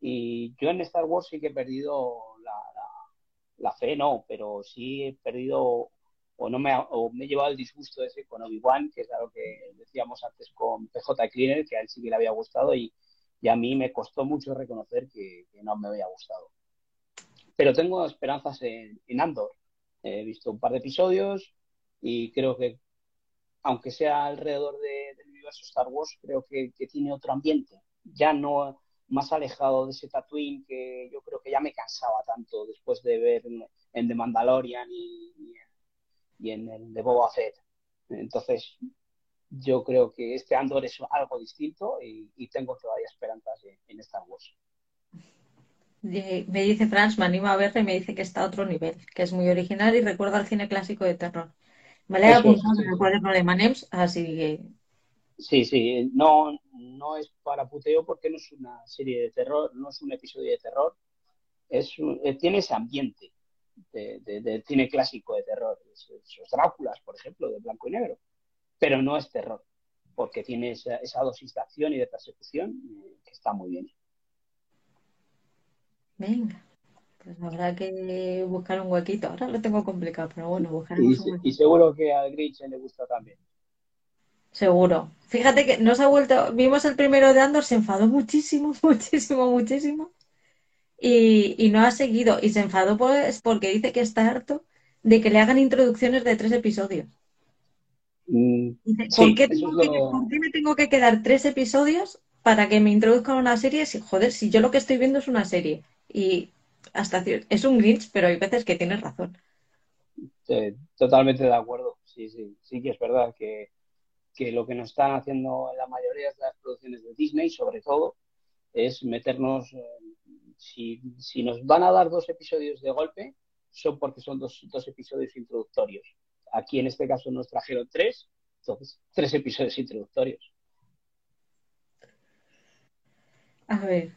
Speaker 2: Y yo en Star Wars sí que he perdido la, la fe no, pero sí he perdido o no me, o me he llevado el disgusto ese con Obi-Wan, que es algo que decíamos antes con PJ Cleaner, que a él sí que le había gustado y, y a mí me costó mucho reconocer que, no me había gustado. Pero tengo esperanzas en, en, Andor. He visto un par de episodios y creo que, aunque sea alrededor de, del universo Star Wars, creo que, que tiene otro ambiente. Ya no más alejado de ese Tatooine que yo creo que ya me cansaba tanto después de ver en, The Mandalorian y, y, en, el de Boba Fett. Entonces, yo creo que este Andor es algo distinto y, tengo todavía esperanzas en, Star Wars.
Speaker 1: Me dice Franz, me anima a verla y me dice que está a otro nivel, que es muy original y recuerda al cine clásico de terror. Me le he apuntado en el cuaderno de Manems, así que
Speaker 2: Sí, sí, no, no es para puteo porque no es una serie de terror, no es un episodio de terror, es eh, tiene ese ambiente de, de, cine clásico de terror, esos Dráculas, por ejemplo, de blanco y negro, pero no es terror, porque tiene esa, esa dosis de acción y de persecución eh, que está muy bien.
Speaker 1: Venga, pues habrá que buscar un huequito. Ahora lo tengo complicado, pero bueno, buscaremos
Speaker 2: y, un huequito. Y seguro que a Grinch le gusta también.
Speaker 1: Seguro. Fíjate que nos ha vuelto, vimos el primero de Andor, se enfadó muchísimo, muchísimo, muchísimo. Y, y no ha seguido. Y se enfadó pues porque dice que está harto de que le hagan introducciones de tres episodios.
Speaker 2: Mm,
Speaker 1: Dice,
Speaker 2: sí,
Speaker 1: ¿por, qué tengo que-
Speaker 2: lo-
Speaker 1: por qué me tengo que quedar tres episodios para que me introduzcan una serie? Si, joder, si yo lo que estoy viendo es una serie. Y hasta es un Grinch, pero hay veces que tienes razón.
Speaker 2: Sí, totalmente de acuerdo. Sí, sí, sí que es verdad que, que lo que nos están haciendo en la mayoría de las producciones de Disney, sobre todo, es meternos, eh, si, si nos van a dar dos episodios de golpe, son porque son dos, dos episodios introductorios. Aquí en este caso nos trajeron tres, entonces tres episodios introductorios.
Speaker 1: A ver,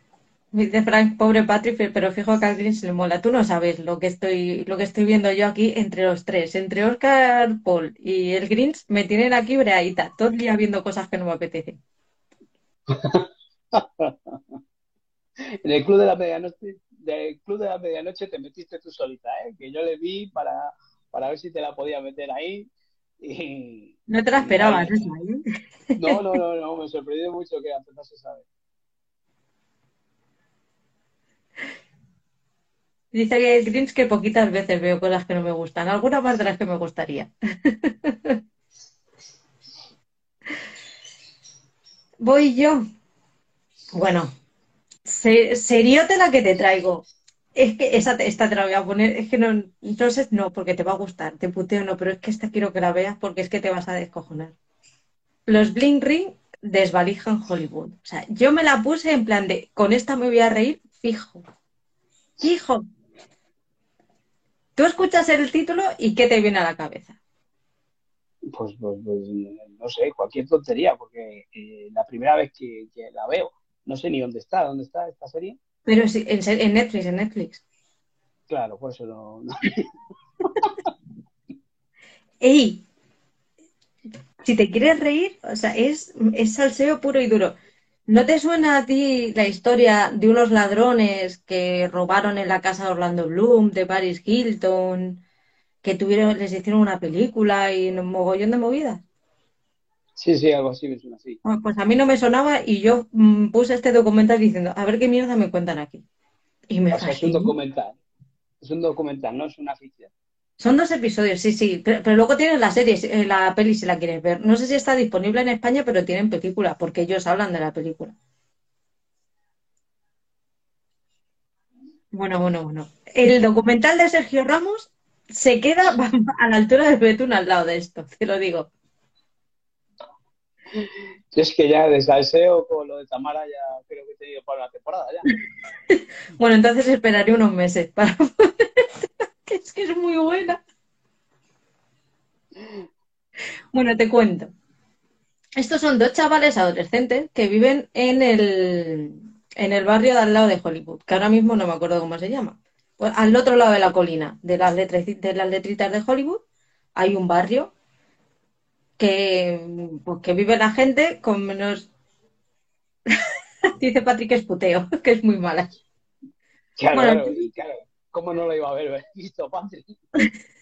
Speaker 1: me dice Frank, pobre Patrick, pero fijo que al Grinch le mola. Tú no sabes lo que estoy, lo que estoy viendo yo aquí entre los tres, entre Oscar, Paul y el Grinch, me tienen aquí breadita, todo el día viendo cosas que no me apetecen.
Speaker 2: En el club de la medianoche, del club de la medianoche te metiste tú solita, ¿eh? que yo le vi para, para ver si te la podía meter ahí. Y,
Speaker 1: No te la esperabas, esa, ¿eh?
Speaker 2: No, no, no, no, me sorprendió mucho que antes no se sabe.
Speaker 1: Dice que Grinch que poquitas veces veo cosas que no me gustan, algunas más de las que me gustaría. Voy yo. Bueno, se, seriote la que te traigo. Es que esta te la voy a poner, es que no, entonces no, porque te va a gustar, te puteo no, pero es que esta quiero que la veas porque es que te vas a descojonar. Los Bling Ring desvalijan Hollywood. O sea, yo me la puse en plan de, con esta me voy a reír, fijo. Fijo. Tú escuchas el título y ¿qué te viene a la cabeza?
Speaker 2: Pues, pues, pues, no sé, cualquier tontería, porque eh, la primera vez que, que la veo, no sé ni dónde está, dónde está esta serie.
Speaker 1: Pero sí, en, en Netflix, en Netflix.
Speaker 2: Claro, por eso no, no-
Speaker 1: ¡Ey! Si te quieres reír, o sea, es, es salseo puro y duro. ¿No te suena a ti la historia de unos ladrones que robaron en la casa de Orlando Bloom, de Paris Hilton, que tuvieron, les hicieron una película y un mogollón de movidas?
Speaker 2: Sí, sí, algo así me suena así.
Speaker 1: Bueno, pues a mí no me sonaba y yo mm, puse este documental diciendo, a ver qué mierda me cuentan aquí. Y me
Speaker 2: O sea, es un documental. Es un documental, no es una ficción.
Speaker 1: Son dos episodios, sí, sí. Pero, pero luego tienes la serie, eh, la peli si la quieres ver. No sé si está disponible en España, pero tienen película, porque ellos hablan de la película. Bueno, bueno, bueno. El documental de Sergio Ramos se queda a la altura de Betún al lado de esto, te lo digo.
Speaker 2: Yo es que ya desde SEO con lo de Tamara ya creo que he tenido para la temporada ya.
Speaker 1: Bueno, entonces esperaré unos meses para que es que es muy buena. Bueno, te cuento. Estos son dos chavales adolescentes que viven en el, en el barrio de al lado de Hollywood, que ahora mismo no me acuerdo cómo se llama. Pues al otro lado de la colina, de las, de las letritas de Hollywood, hay un barrio que, pues, que vive la gente con menos... Dice Patrick que es puteo, que es muy mala.
Speaker 2: Claro,
Speaker 1: Bueno,
Speaker 2: claro, claro. ¿Cómo no lo iba a haber visto, Patrick?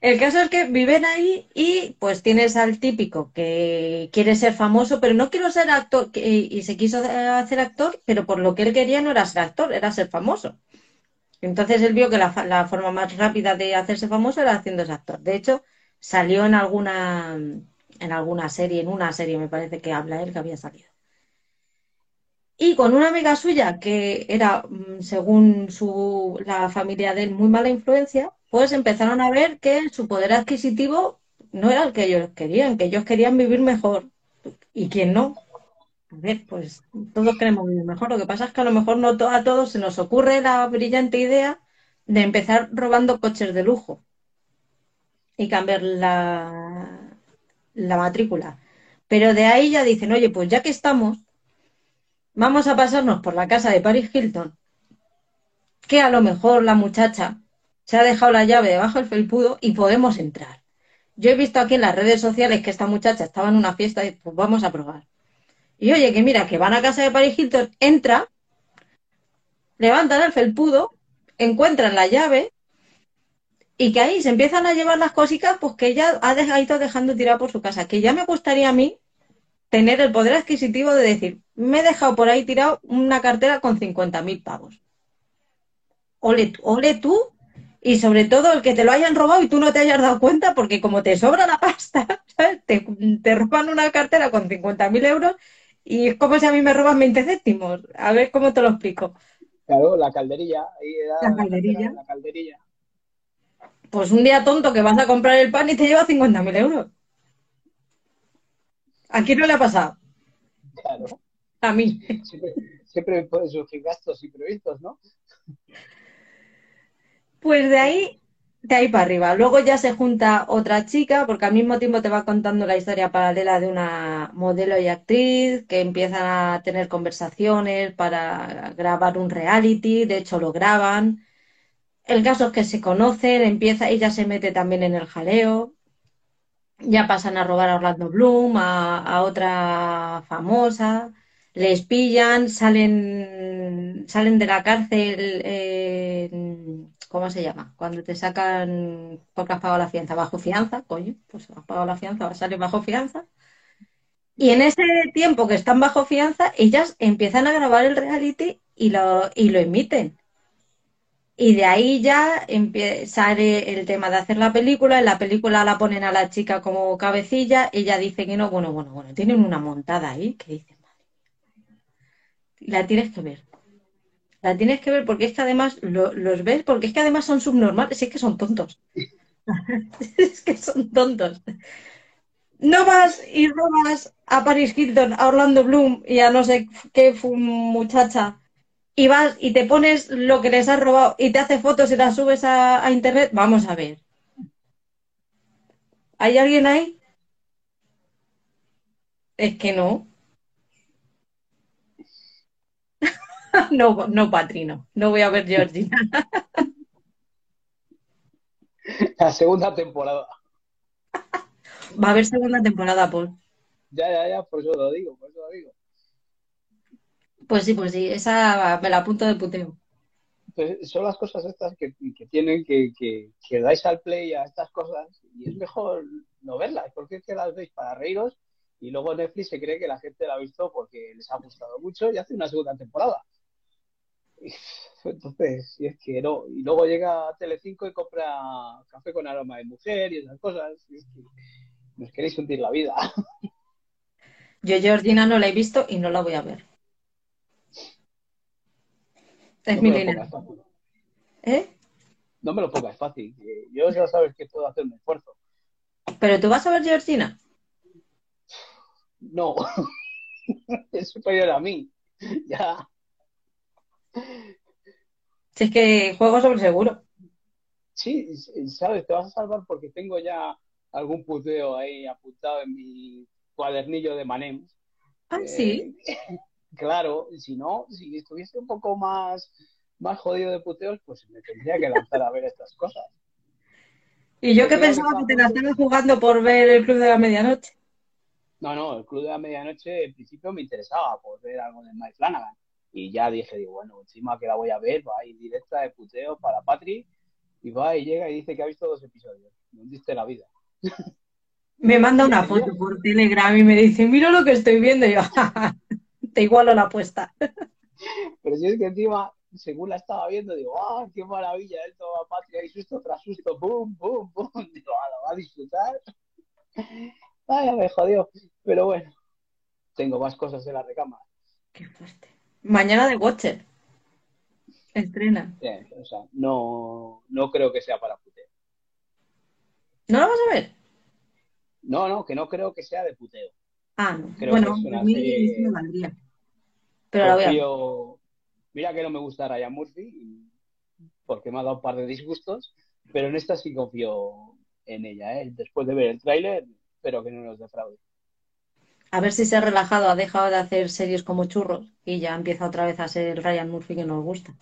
Speaker 1: El caso es que viven ahí y pues tienes al típico que quiere ser famoso, pero no quiero ser actor, y se quiso hacer actor, pero por lo que él quería no era ser actor, era ser famoso. Entonces él vio que la, la forma más rápida de hacerse famoso era haciéndose actor. De hecho, salió en alguna, en alguna serie, en una serie me parece que habla él que había salido. Y con una amiga suya que era, mm, según su, la familia de él, muy mala influencia, pues empezaron a ver que su poder adquisitivo no era el que ellos querían, que ellos querían vivir mejor. ¿Y quién no? A ver, pues todos queremos vivir mejor. Lo que pasa es que a lo mejor no a todos se nos ocurre la brillante idea de empezar robando coches de lujo y cambiar la, la matrícula. Pero de ahí ya dicen, oye, pues ya que estamos, vamos a pasarnos por la casa de Paris Hilton, que a lo mejor la muchacha se ha dejado la llave debajo del felpudo y podemos entrar. Yo he visto aquí en las redes sociales que esta muchacha estaba en una fiesta y pues vamos a probar. Y oye, que mira, que van a casa de Paris Hilton, entra, levantan el felpudo, encuentran la llave y que ahí se empiezan a llevar las cositas, pues que ella ha dej- ha ido dejando tirar por su casa. Que ya me gustaría a mí tener el poder adquisitivo de decir, me he dejado por ahí tirado una cartera con 50.000 pavos. Ole, tú- ole tú, y sobre todo el que te lo hayan robado y tú no te hayas dado cuenta, porque como te sobra la pasta, ¿sabes? Te, te roban una cartera con 50.000 euros y es como si a mí me roban 20 céntimos. A ver cómo te lo explico.
Speaker 2: Claro, la calderilla. Ahí era
Speaker 1: La calderilla.
Speaker 2: La calderilla.
Speaker 1: Pues un día tonto que vas a comprar el pan y te lleva 50.000 euros. ¿A quién no le ha pasado?
Speaker 2: Claro.
Speaker 1: A mí.
Speaker 2: Siempre, siempre pueden surgir gastos imprevistos, ¿no?
Speaker 1: Pues de ahí, de ahí para arriba. Luego ya se junta otra chica, porque al mismo tiempo te va contando la historia paralela de una modelo y actriz que empiezan a tener conversaciones para grabar un reality, de hecho lo graban. El caso es que se conocen, empieza, ella se mete también en el jaleo. Ya pasan a robar a Orlando Bloom, a, a otra famosa, les pillan, salen, salen de la cárcel, eh, ¿cómo se llama? Cuando te sacan porque has pagado la fianza, bajo fianza, coño, pues has pagado la fianza, sale bajo fianza. Y en ese tiempo que están bajo fianza, ellas empiezan a grabar el reality y lo, y lo emiten. Y de ahí ya sale el tema de hacer la película. En la película la ponen a la chica como cabecilla. Ella dice que no. Bueno, bueno, bueno. Tienen una montada ahí que dice, madre mía. La tienes que ver. La tienes que ver porque es que además lo- los ves, porque es que además son subnormales. Es que son tontos. Es que son tontos. No vas y robas a Paris Hilton, a Orlando Bloom y a no sé qué muchacha y vas y te pones lo que les has robado y te hace fotos y las subes a, a internet, vamos a ver. ¿Hay alguien ahí? Es que no. No, no, Patrino. No voy a ver Georgina.
Speaker 2: La segunda temporada.
Speaker 1: Va a haber segunda temporada, Paul.
Speaker 2: Ya, ya, ya, por eso lo digo, por eso lo digo.
Speaker 1: Pues sí, pues sí, esa me la apunto de puteo.
Speaker 2: Entonces, son las cosas estas que, que tienen que, que, que dais al play a estas cosas y es mejor no verlas, porque es que las veis para reíros y luego Netflix se cree que la gente la ha visto porque les ha gustado mucho y hace una segunda temporada. Entonces, si es que no. Y luego llega a Telecinco y compra café con aroma de mujer y esas cosas. es que nos queréis sentir la vida.
Speaker 1: Yo Georgina no la he visto y no la voy a ver. Es
Speaker 2: No
Speaker 1: mi línea. ¿Eh?
Speaker 2: No me lo pongas fácil. que Yo ya sabes que puedo hacer un esfuerzo.
Speaker 1: ¿Pero tú vas a ver Georgina?
Speaker 2: No. es superior a mí. Ya.
Speaker 1: Si es que juego sobre seguro.
Speaker 2: Sí, sabes, te vas a salvar porque tengo ya algún puteo ahí apuntado en mi cuadernillo de Manems.
Speaker 1: Ah, sí.
Speaker 2: Eh, claro, si no, si estuviese un poco más, más jodido de puteos, pues me tendría que lanzar a ver estas cosas.
Speaker 1: Y yo que pensaba que te la estabas jugando por ver el Club de la Medianoche.
Speaker 2: No, no, el Club de la Medianoche en principio me interesaba por ver algo de Mike Flanagan. Y ya dije, digo, bueno, encima que la voy a ver, va a ir directa de puteo para Patri. Y va y llega y dice que ha visto dos episodios. Me hundiste la vida.
Speaker 1: Me manda una foto por Telegram y me dice, mira lo que estoy viendo. Y yo, te igualo la apuesta.
Speaker 2: Pero si es que encima, según la estaba viendo, digo, ¡ah, qué maravilla! Esto va Patria y susto tras susto, ¡pum, pum, pum! Digo, ah, la va a disfrutar. Ay, ya me jodió. Pero bueno, tengo más cosas en la recámara.
Speaker 1: Qué fuerte. Mañana de Watcher. Estrena.
Speaker 2: O sea, no, no creo que sea para puteo.
Speaker 1: ¿No la vas a ver?
Speaker 2: No, no, que no creo que sea de puteo.
Speaker 1: Ah, no.
Speaker 2: Creo
Speaker 1: bueno,
Speaker 2: que
Speaker 1: a mí
Speaker 2: serie-
Speaker 1: me valdría. Pero la voy a
Speaker 2: Mira que no me gusta Ryan Murphy, porque me ha dado un par de disgustos, pero en esta sí confío en ella, ¿eh? Después de ver el tráiler, espero que no nos defraude.
Speaker 1: A ver si se ha relajado, ha dejado de hacer series como churros y ya empieza otra vez a ser Ryan Murphy que nos gusta.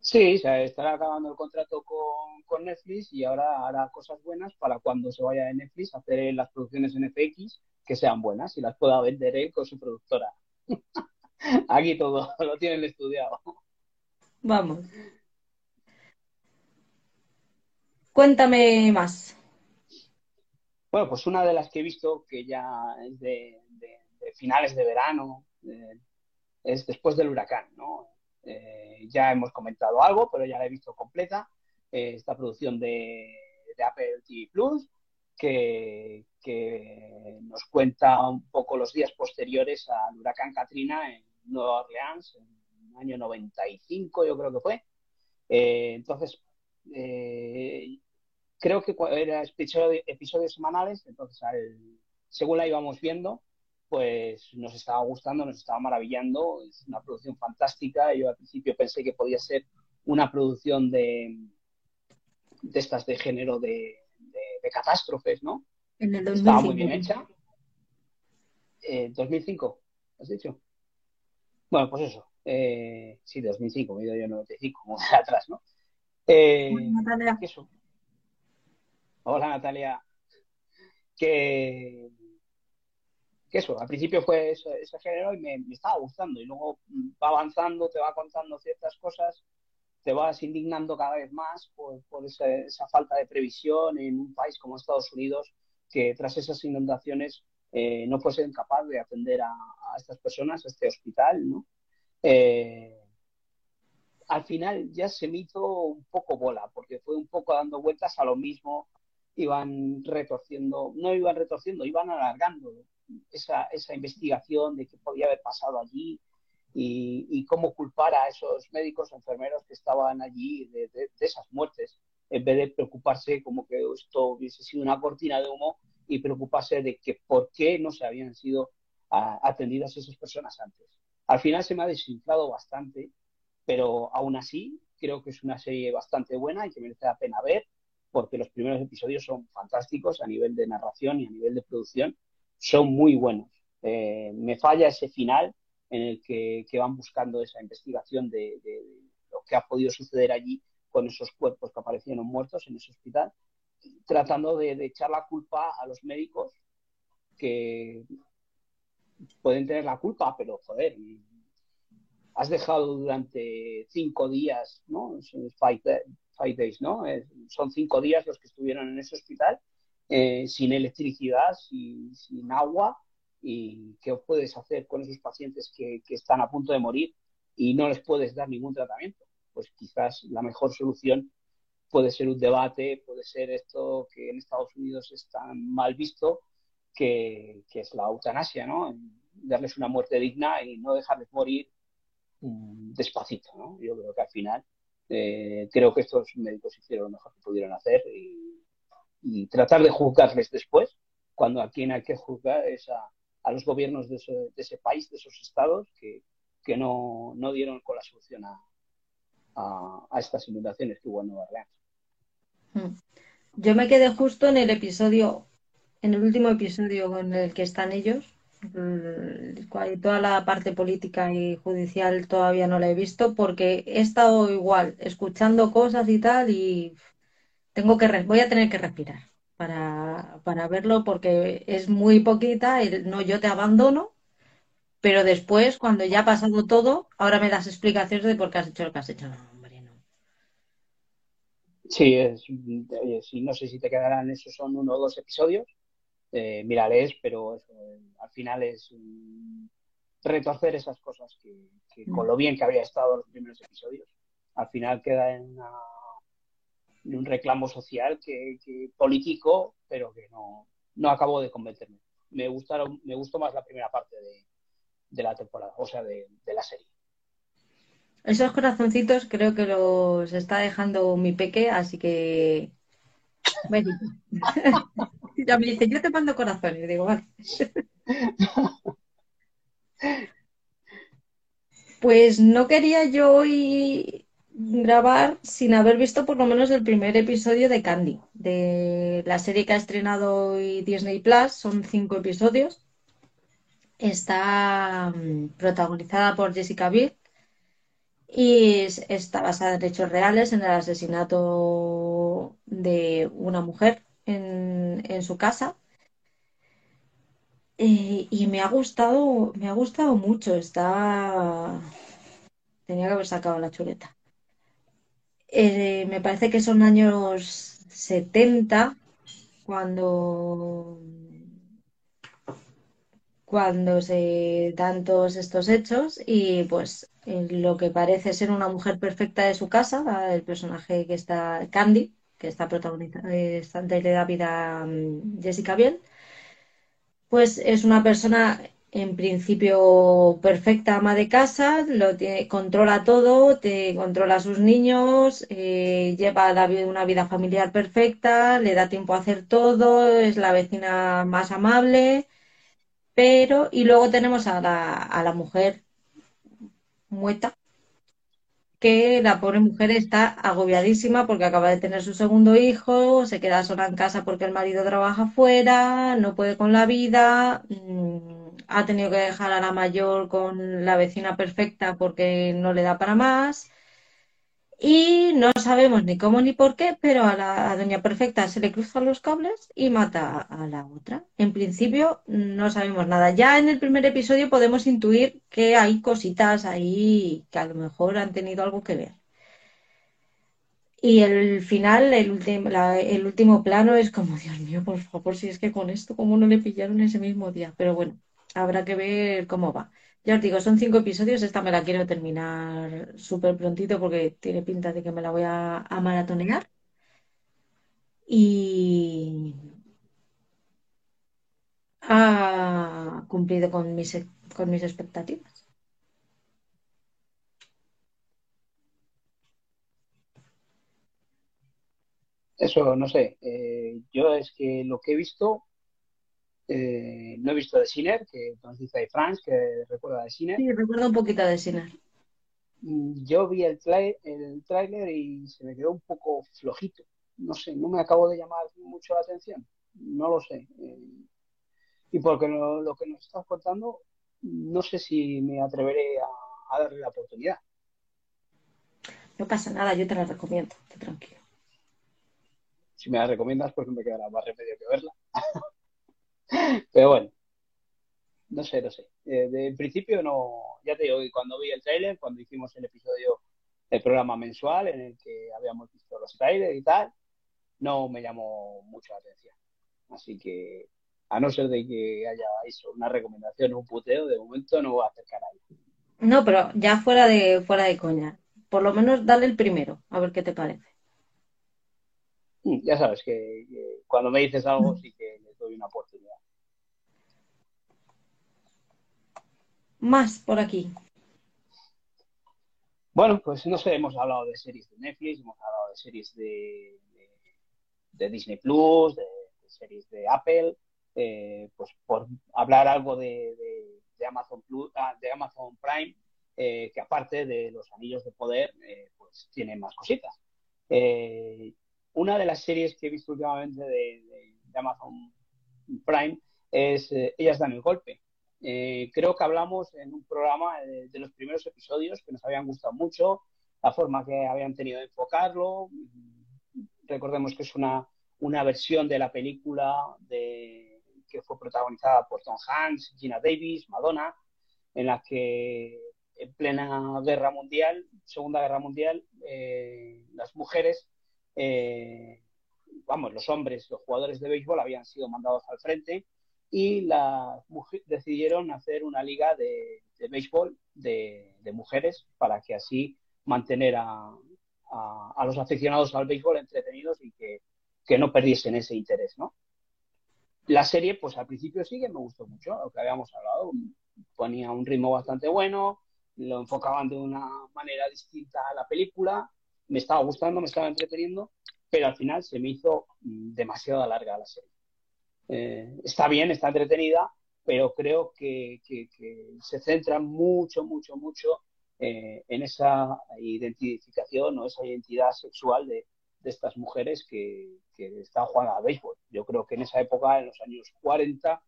Speaker 2: Sí, o sea, estará acabando el contrato con, con Netflix y ahora hará cosas buenas para cuando se vaya de Netflix hacer las producciones en FX que sean buenas y las pueda vender él con su productora. Aquí todo lo tienen estudiado.
Speaker 1: Vamos. Cuéntame más.
Speaker 2: Bueno, pues una de las que he visto que ya es de, de- de finales de verano, eh, es después del huracán, ¿no? Eh, ya hemos comentado algo, pero ya la he visto completa. eh, esta producción de, Apple TV Plus, que, nos cuenta un poco los días posteriores al huracán Katrina en Nueva Orleans, en el año 95, yo creo que fue. Eh, entonces, creo que era episodio- episodios semanales, entonces al- según la íbamos viendo, pues nos estaba gustando, nos estaba maravillando, es una producción fantástica, yo al principio pensé que podía ser una producción de, de estas de género de, de- de catástrofes, ¿no?
Speaker 1: En el
Speaker 2: Estaba muy
Speaker 1: 2005.
Speaker 2: bien hecha. Eh, 2005, ¿has dicho? Bueno, pues eso. Eh, sí, 2005, me he ido yo en 95, como de atrás, ¿no? Eh,
Speaker 1: Natalia.
Speaker 2: eso. Hola Natalia. Que, que eso, al principio fue ese, género y me, me estaba gustando y luego mm, va avanzando, te va contando ciertas cosas, te vas indignando cada vez más por, por esa, falta de previsión en un país como Estados Unidos que tras esas inundaciones eh, no fue ser capaz de atender a, a estas personas, a este hospital, ¿no? Eh, al final ya se me hizo un poco bola, porque fue un poco dando vueltas a lo mismo, iban retorciendo, no iban retorciendo, iban alargando esa, esa investigación de qué podía haber pasado allí y, y cómo culpar a esos médicos o enfermeros que estaban allí de, de, de esas muertes, en vez de preocuparse como que esto hubiese sido una cortina de humo y preocuparse de que por qué no se habían sido a, atendidas esas personas antes. Al final se me ha desinflado bastante, pero aún así creo que es una serie bastante buena y que merece la pena ver, porque los primeros episodios son fantásticos a nivel de narración y a nivel de producción, son muy buenos. Eh, me falla ese final en el que, van buscando esa investigación de, lo que ha podido suceder allí con esos cuerpos que aparecieron muertos en ese hospital, tratando de, echar la culpa a los médicos que pueden tener la culpa, pero joder, has dejado durante cinco días, ¿no? Five, five days, ¿no? Son cinco días los que estuvieron en ese hospital eh, sin electricidad, sin, sin, agua. ¿Y qué puedes hacer con esos pacientes que, que, están a punto de morir? y no les puedes dar ningún tratamiento. Pues quizás la mejor solución puede ser un debate, puede ser esto que en Estados Unidos es tan mal visto, que, es la eutanasia, ¿no? Darles una muerte digna y no dejarles morir mm, despacito, ¿no? Yo creo que al final, eh, creo que estos médicos hicieron lo mejor que pudieron hacer y, tratar de juzgarles después, cuando a quien hay que juzgar es a, los gobiernos de ese, país, de esos estados, que, no, dieron con la solución a, a, estas inundaciones que hubo en Nueva Orleans.
Speaker 1: Mm. Yo me quedé justo en el episodio, en el último episodio en el que están ellos. Toda la parte política y judicial todavía no la he visto porque he estado igual escuchando cosas y tal y tengo que voy a tener que respirar para, para verlo porque es muy poquita, no yo te abandono, pero después cuando ya ha pasado todo, ahora me das explicaciones de por qué has hecho lo que has hecho.
Speaker 2: Sí, es, no sé si te quedarán, esos son uno o dos episodios, eh, mírales, pero eh, al final es retorcer esas cosas que, con lo bien que había estado los primeros episodios, al final queda en, un reclamo social que, político, pero que no, no acabó de convencerme. Me gustaron, me gustó más la primera parte de, la temporada, o sea, de la serie.
Speaker 1: Esos corazoncitos creo que los está dejando mi peque, así que. ya me dice, yo te mando corazones. Digo, vale. pues no quería yo hoy grabar sin haber visto por lo menos el primer episodio de Candy, de la serie que ha estrenado hoy Disney Plus. Son cinco episodios. Está mm, protagonizada por Jessica Biel y está basada en hechos reales, en el asesinato de una mujer en, su casa. Eh, y me ha gustado, me ha gustado mucho. Está. Tenía que haber sacado la chuleta. Eh, me parece que son años 70 cuando cuando se dan todos estos hechos y pues lo que parece ser una mujer perfecta de su casa, el personaje que está Candy, que está protagonizada, le da vida mm, Jessica Biel, pues es una persona en principio perfecta ama de casa, lo tiene, controla todo, te controla a sus niños, eh, lleva una vida familiar perfecta, le da tiempo a hacer todo, es la vecina más amable pero, y luego tenemos a la, a la mujer muerta, que la pobre mujer está agobiadísima porque acaba de tener su segundo hijo, se queda sola en casa porque el marido trabaja fuera, no puede con la vida, mm, ha tenido que dejar a la mayor con la vecina perfecta porque no le da para más. Y no sabemos ni cómo ni por qué, pero a la Doña Perfecta se le cruzan los cables y mata a la otra. En principio no sabemos nada. Ya en el primer episodio podemos intuir que hay cositas ahí que a lo mejor han tenido algo que ver. Y el final, el, el último plano es como, Dios mío, por favor, si es que con esto, ¿cómo no le pillaron ese mismo día? Pero bueno, habrá que ver cómo va. Ya os digo, son cinco episodios, esta me la quiero terminar súper prontito porque tiene pinta de que me la voy a, maratonear. Y ha cumplido con mis, con mis expectativas.
Speaker 2: Eso, no sé. Eh, yo es que lo que he visto eh, no he visto de Sinner, que dice de France, que recuerda de Sinner.
Speaker 1: Sí, recuerdo un poquito de Sinner.
Speaker 2: Mm, yo vi el, el tráiler y se me quedó un poco flojito. No sé, no me acabo de llamar mucho la atención. No lo sé. Eh, y porque lo, que nos estás contando, no sé si me atreveré a, darle la oportunidad.
Speaker 1: No pasa nada, yo te la recomiendo, tranquilo.
Speaker 2: Si me la recomiendas, pues no me quedará más remedio que verla. Pero bueno, no sé, no sé. Eh, de, principio no, ya te digo, cuando vi el trailer, cuando hicimos el episodio del programa mensual en el que habíamos visto los trailers y tal, no me llamó mucho la atención. Así que, a no ser de que haya eso, una recomendación o un puteo, de momento no voy a acercar a
Speaker 1: No, pero ya fuera de, fuera de coña. Por lo menos dale el primero, a ver qué te parece.
Speaker 2: Mm, ya sabes que, que cuando me dices algo sí que le doy una oportunidad.
Speaker 1: Más por aquí.
Speaker 2: Bueno, pues no sé, hemos hablado de series de Netflix, hemos hablado de series de, de, Disney Plus, de, series de Apple, eh, pues por hablar algo de, de Amazon Plus, ah, de Amazon Prime, eh, que aparte de los anillos de poder, eh, pues tiene más cositas. Eh, una de las series que he visto últimamente de, Amazon Prime es Ellas dan el golpe. Eh, creo que hablamos en un programa de, los primeros episodios que nos habían gustado mucho, la forma que habían tenido de enfocarlo. Recordemos que es una, una versión de la película de, que fue protagonizada por Tom Hanks, Gina Davis, Madonna, en la que en plena guerra mundial, Segunda Guerra Mundial, eh, las mujeres, eh, vamos, los hombres, los jugadores de béisbol habían sido mandados al frente y las decidieron hacer una liga de, de béisbol de, mujeres para que así mantener a, los aficionados al béisbol entretenidos y que, que, no perdiesen ese interés, ¿no? La serie, pues al principio sí que me gustó mucho, lo que habíamos hablado, ponía un ritmo bastante bueno, lo enfocaban de una manera distinta a la película, me estaba gustando, me estaba entreteniendo, pero al final se me hizo demasiado larga la serie eh, está bien, está entretenida, pero creo que, se centra mucho, mucho, mucho eh, en esa identificación o esa identidad sexual de, de estas mujeres que, que, están jugando a béisbol. Yo creo que en esa época, en los años 40,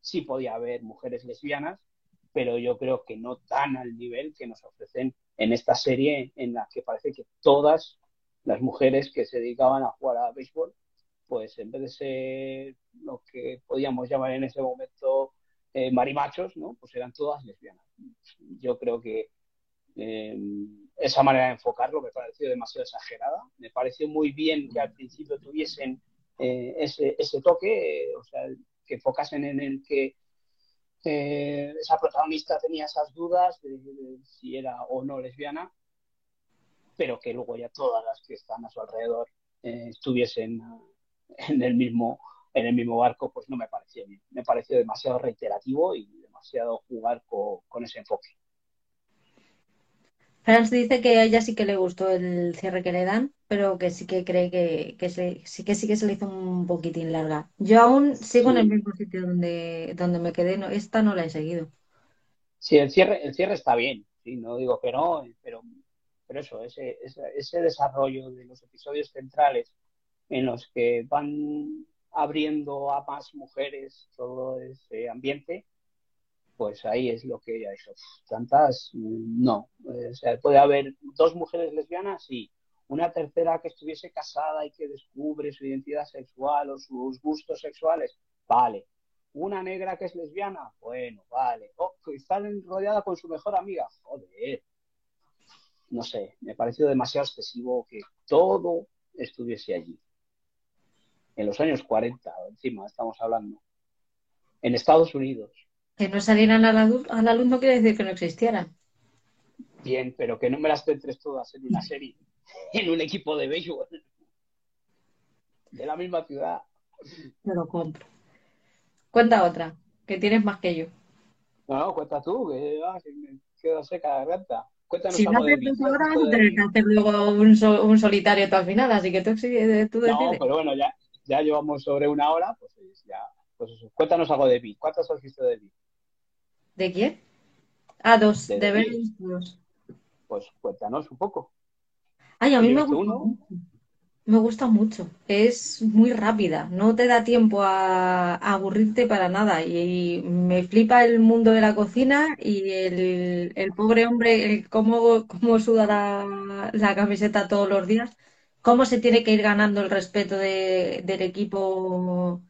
Speaker 2: sí podía haber mujeres lesbianas, pero yo creo que no tan al nivel que nos ofrecen en esta serie en la que parece que todas las mujeres que se dedicaban a jugar a béisbol pues en vez de ser lo que podíamos llamar en ese momento eh, marimachos, ¿no? Pues eran todas lesbianas. Yo creo que eh, esa manera de enfocarlo me pareció demasiado exagerada. Me pareció muy bien que al principio tuviesen eh, ese, toque, o sea, que enfocasen en el que eh, esa protagonista tenía esas dudas de, si era o no lesbiana, pero que luego ya todas las que están a su alrededor eh, estuviesen en el mismo en el mismo barco, pues no me pareció bien. Me pareció demasiado reiterativo y demasiado jugar con, con ese enfoque.
Speaker 1: Franz dice que a ella sí que le gustó el cierre que le dan, pero que sí que cree que, que se, sí que sí que se le hizo un poquitín larga. Yo aún sigo sí. en el mismo sitio donde, donde me quedé, no, esta no la he seguido.
Speaker 2: Sí, el cierre, el cierre está bien, sí, no digo que no, pero, pero eso, ese, ese, ese desarrollo de los episodios centrales en los que van abriendo a más mujeres todo ese ambiente, pues ahí es lo que ella dijo. Tantas, no. O sea, puede haber dos mujeres lesbianas y una tercera que estuviese casada y que descubre su identidad sexual o sus gustos sexuales, vale. Una negra que es lesbiana, bueno, vale. Oh, está rodeada con su mejor amiga, joder. No sé, me pareció demasiado excesivo que todo estuviese allí en los años 40, encima estamos hablando, en Estados Unidos.
Speaker 1: Que no salieran a la, luz, a la luz no quiere decir que no existieran.
Speaker 2: Bien, pero que no me las centres todas en una serie, en un equipo de béisbol, de la misma ciudad.
Speaker 1: Me lo compro. Cuenta otra, que tienes más que yo.
Speaker 2: No, no, cuenta tú, que, ah, me quedo seca la garganta. Cuéntanos
Speaker 1: si no haces
Speaker 2: mí.
Speaker 1: ahora, vas a tener que hacer luego un, so, un solitario tú al final, así que tú, sigue, tú decides.
Speaker 2: No, pero bueno, ya, ya llevamos sobre una hora, pues ya, pues eso. Cuéntanos algo de mí. ¿Cuántas has visto de mí?
Speaker 1: ¿De quién? Ah, dos, de,
Speaker 2: de
Speaker 1: ver
Speaker 2: mí.
Speaker 1: dos.
Speaker 2: Pues cuéntanos un poco.
Speaker 1: Ay, a mí me gusta
Speaker 2: uno.
Speaker 1: mucho. Me gusta mucho. Es muy rápida, no te da tiempo a, a aburrirte para nada. Y, y me flipa el mundo de la cocina y el, el pobre hombre, el cómo, cómo suda la, la camiseta todos los días, cómo se tiene que ir ganando el respeto de, del equipo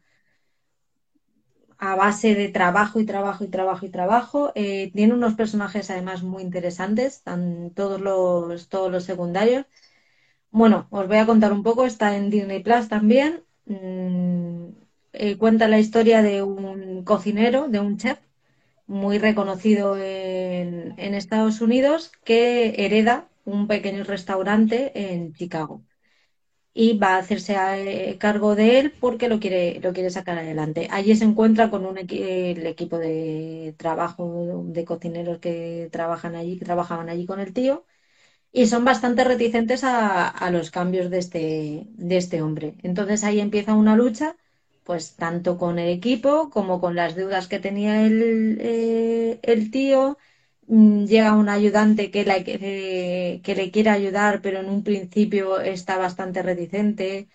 Speaker 1: a base de trabajo y trabajo y trabajo y trabajo. Eh, tiene unos personajes además muy interesantes, están todos los, todos los secundarios. Bueno, os voy a contar un poco, está en Disney Plus también. Mm, eh, cuenta la historia de un cocinero, de un chef, muy reconocido en Estados Unidos que hereda un pequeño restaurante en Chicago y va a hacerse eh, cargo de él porque lo quiere, lo quiere sacar adelante. Allí se encuentra con un el equipo de trabajo de cocineros que trabajan allí, que trabajaban allí con el tío, y son bastante reticentes a, a los cambios de este, de este hombre. Entonces ahí empieza una lucha, pues tanto con el equipo como con las deudas que tenía el, eh, el tío llega un ayudante que, la, que, que le quiere ayudar, pero en un principio está bastante reticente.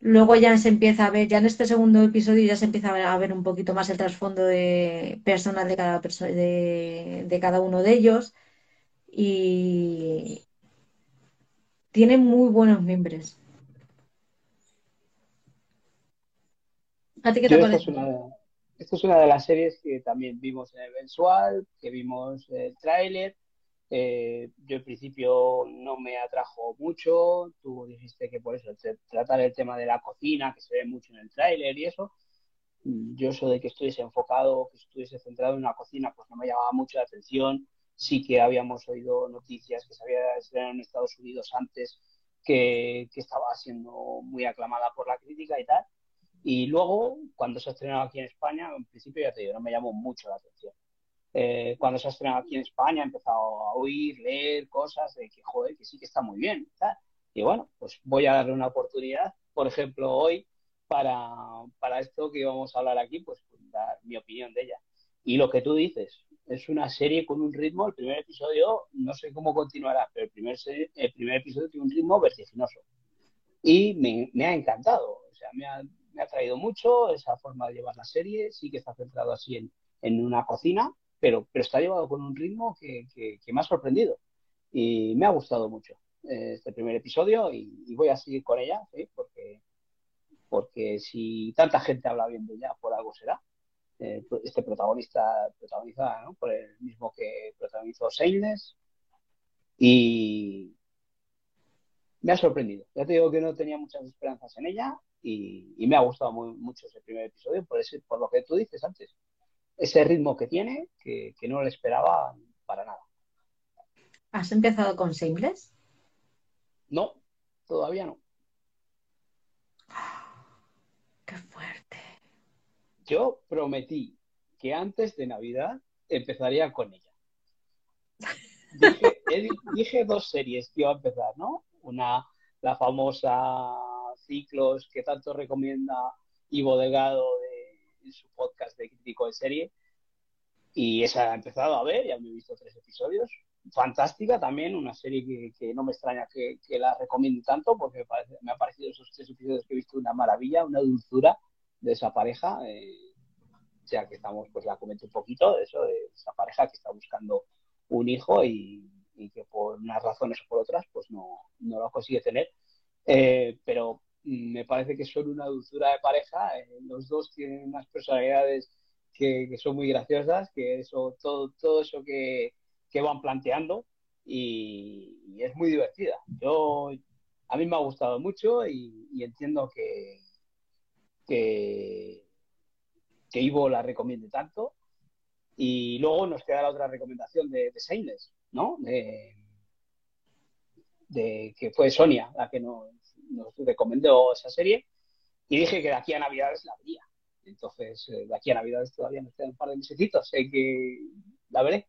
Speaker 1: Luego ya se empieza a ver, ya en este segundo episodio ya se empieza a ver un poquito más el trasfondo de personal de cada, de, de cada uno de ellos. Y tiene muy buenos miembros.
Speaker 2: ¿A ti qué te parece? Esta es una de las series que también vimos en el mensual, que vimos el tráiler. Eh, yo al principio no me atrajo mucho, tú dijiste que por eso tratar el tema de la cocina, que se ve mucho en el tráiler y eso, yo eso de que estuviese enfocado, que estuviese centrado en una cocina, pues no me llamaba mucho la atención. Sí que habíamos oído noticias que se había estrenado en Estados Unidos antes, que, que estaba siendo muy aclamada por la crítica y tal y luego, cuando se ha estrenado aquí en España, en principio ya te digo, no me llamó mucho la atención. Eh, cuando se ha estrenado aquí en España, he empezado a oír, leer cosas de que, joder, que sí que está muy bien. Y bueno, pues voy a darle una oportunidad, por ejemplo, hoy, para, para esto que vamos a hablar aquí, pues dar mi opinión de ella. Y lo que tú dices, es una serie con un ritmo, el primer episodio, no sé cómo continuará, pero el primer, el primer episodio tiene un ritmo vertiginoso. Y me, me ha encantado, o sea, me ha, me ha traído mucho esa forma de llevar la serie. Sí que está centrado así en, en una cocina, pero, pero está llevado con un ritmo que, que, me ha sorprendido. Y me ha gustado mucho eh, este primer episodio y, voy a seguir con ella, porque, porque si tanta gente habla bien de ella, por algo será. Eh, este protagonista protagonizada por el mismo que protagonizó Seines y me ha sorprendido. Ya te digo que no tenía muchas esperanzas en ella y, me ha gustado mucho ese primer episodio por, ese, por lo que tú dices antes. Ese ritmo que tiene, que, no lo esperaba para nada.
Speaker 1: ¿Has empezado con singles?
Speaker 2: No, todavía no.
Speaker 1: ¡Qué fuerte!
Speaker 2: Yo prometí que antes de Navidad empezaría con ella. Dije, dije dos series que iba a empezar, ¿no? Una, la famosa ciclos que tanto recomienda Ivo Delgado de, en su podcast de crítico de serie. Y esa he empezado a ver, ya me he visto tres episodios. Fantástica también, una serie que, no me extraña que, la recomiende tanto, porque me, ha parecido esos tres episodios que he visto una maravilla, una dulzura de esa pareja. Eh, ya que estamos, pues la comento un poquito de eso, de esa pareja que está buscando un hijo y, que por unas razones o por otras, pues no, no lo consigue tener. Eh, pero me parece que son una dulzura de pareja. Eh, los dos tienen unas personalidades que, son muy graciosas, que eso, todo, todo eso que, van planteando y, es muy divertida. Yo, a mí me ha gustado mucho y, entiendo que, que, Ivo la recomiende tanto. Y luego nos queda la otra recomendación de, de ¿no? De, de, que fue Sonia la que nos, nos recomendó esa serie y dije que de aquí a Navidades la vería. Entonces, eh, de aquí a Navidades todavía me quedan un par de mesecitos, sé que la veré.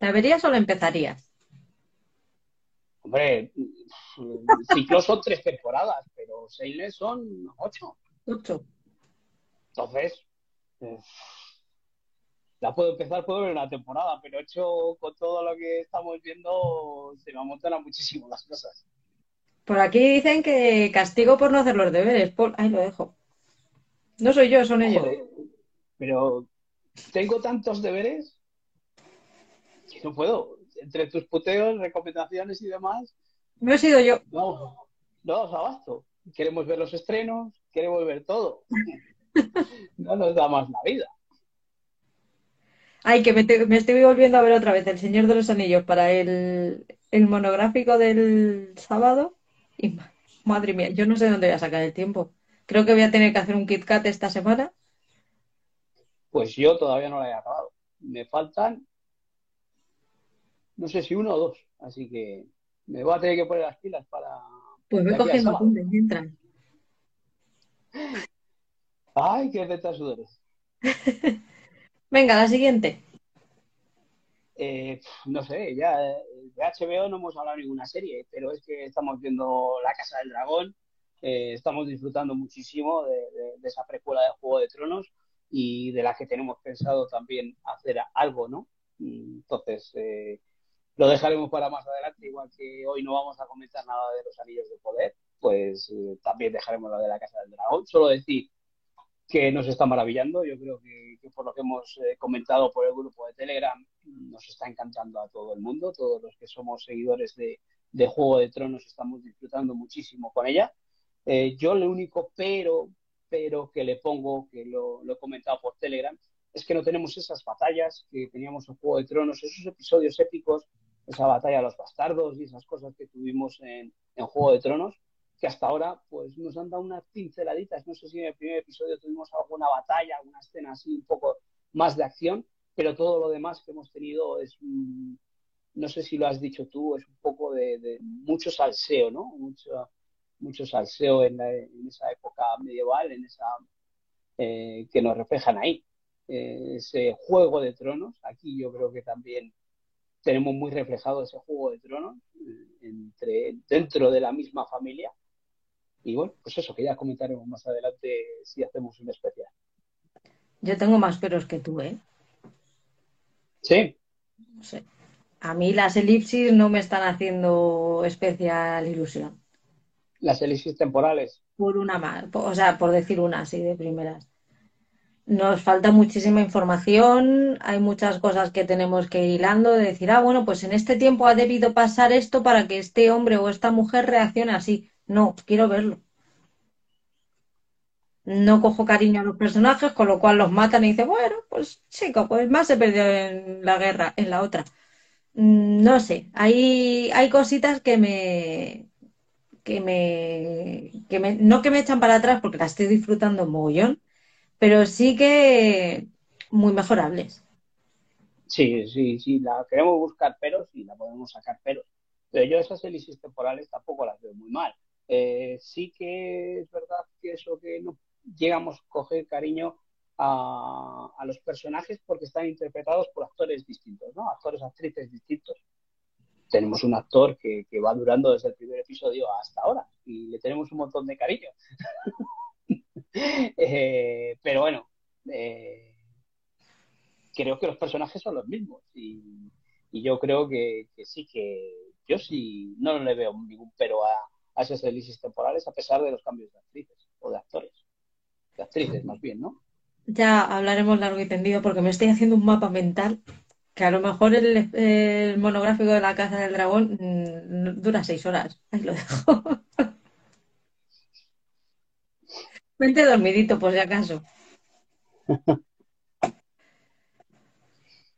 Speaker 1: ¿La verías o la empezarías?
Speaker 2: Hombre, ciclos son tres temporadas, pero seis son ocho.
Speaker 1: Ocho.
Speaker 2: Entonces, eh, la puedo empezar, puedo ver una temporada, pero ocho con todo lo que estamos viendo se me amontonan muchísimo las cosas.
Speaker 1: Por aquí dicen que castigo por no hacer los deberes. Por... Ahí lo dejo. No soy yo, son ellos.
Speaker 2: pero tengo tantos deberes que no puedo. Entre tus puteos, recomendaciones y demás.
Speaker 1: No he sido yo.
Speaker 2: No, no abasto. Queremos ver los estrenos, queremos ver todo. no nos da más la vida.
Speaker 1: Ay, que me, me, estoy volviendo a ver otra vez El Señor de los Anillos para el, el monográfico del sábado. Y madre mía, yo no sé dónde voy a sacar el tiempo. Creo que voy a tener que hacer un KitKat esta semana.
Speaker 2: Pues yo todavía no la he acabado. me faltan, no sé si uno o dos, así que me voy a tener que poner las pilas para...
Speaker 1: Pues voy cogiendo apuntes mientras.
Speaker 2: Ay, qué tetas.
Speaker 1: Venga, la siguiente.
Speaker 2: Eh, no sé, ya de HBO no hemos hablado ninguna serie, pero es que estamos viendo La Casa del Dragón, eh, estamos disfrutando muchísimo de, esa precuela de Juego de Tronos y de la que tenemos pensado también hacer algo, ¿no? Entonces, eh, lo dejaremos para más adelante, igual que hoy no vamos a comentar nada de los Anillos de Poder, pues también dejaremos la de la Casa del Dragón. Solo decir que nos está maravillando. Yo creo que, por lo que hemos eh, comentado por el grupo de Telegram, nos está encantando a todo el mundo. Todos los que somos seguidores de, Juego de Tronos estamos disfrutando muchísimo con ella. Eh, yo lo único pero, pero que le pongo, que lo, he comentado por Telegram, es que no tenemos esas batallas que teníamos en Juego de Tronos, esos episodios épicos, esa batalla de los bastardos y esas cosas que tuvimos en, en Juego de Tronos que hasta ahora pues nos han dado unas pinceladitas. No sé si en el primer episodio tuvimos alguna batalla, alguna escena así un poco más de acción, pero todo lo demás que hemos tenido es, no sé si lo has dicho tú, es un poco de, mucho salseo, ¿no? Mucho, mucho salseo en, esa época medieval, en esa eh, que nos reflejan ahí. Eh, ese juego de tronos, aquí yo creo que también tenemos muy reflejado ese juego de tronos eh, entre, dentro de la misma familia y bueno, pues eso, que ya comentaremos más adelante si hacemos un especial.
Speaker 1: Yo tengo más peros que tú, ¿eh?
Speaker 2: Sí.
Speaker 1: A mí las elipsis no me están haciendo especial ilusión.
Speaker 2: Las elipsis temporales.
Speaker 1: Por una más, o sea, por decir una así de primeras. Nos falta muchísima información, hay muchas cosas que tenemos que ir hilando, de decir, ah, bueno, pues en este tiempo ha debido pasar esto para que este hombre o esta mujer reaccione así. No, quiero verlo. No cojo cariño a los personajes, con lo cual los matan y dice, bueno, pues chico, pues más se perdió en la guerra, en la otra. Mm, no sé, hay, hay cositas que me, que me, que me, no que me echan para atrás porque la estoy disfrutando mogollón, pero sí que muy mejorables.
Speaker 2: Sí, sí, sí, la queremos buscar peros y la podemos sacar peros. Pero yo esas elipsis temporales tampoco las veo muy mal. Eh, sí que es verdad que eso que no llegamos a coger cariño a, los personajes porque están interpretados por actores distintos, ¿no? Actores, actrices distintos. Tenemos un actor que, va durando desde el primer episodio hasta ahora y le tenemos un montón de cariño. Eh, pero bueno, eh, creo que los personajes son los mismos y, yo creo que, que, sí, que yo sí no le veo ningún pero a, a esas elisis temporales a pesar de los cambios de actrices o de actores. De actrices más bien, ¿no?
Speaker 1: Ya hablaremos largo y tendido porque me estoy haciendo un mapa mental que a lo mejor el, monográfico de la Casa del Dragón mm, dura seis horas. Ahí lo dejo. Vente dormidito, por si acaso.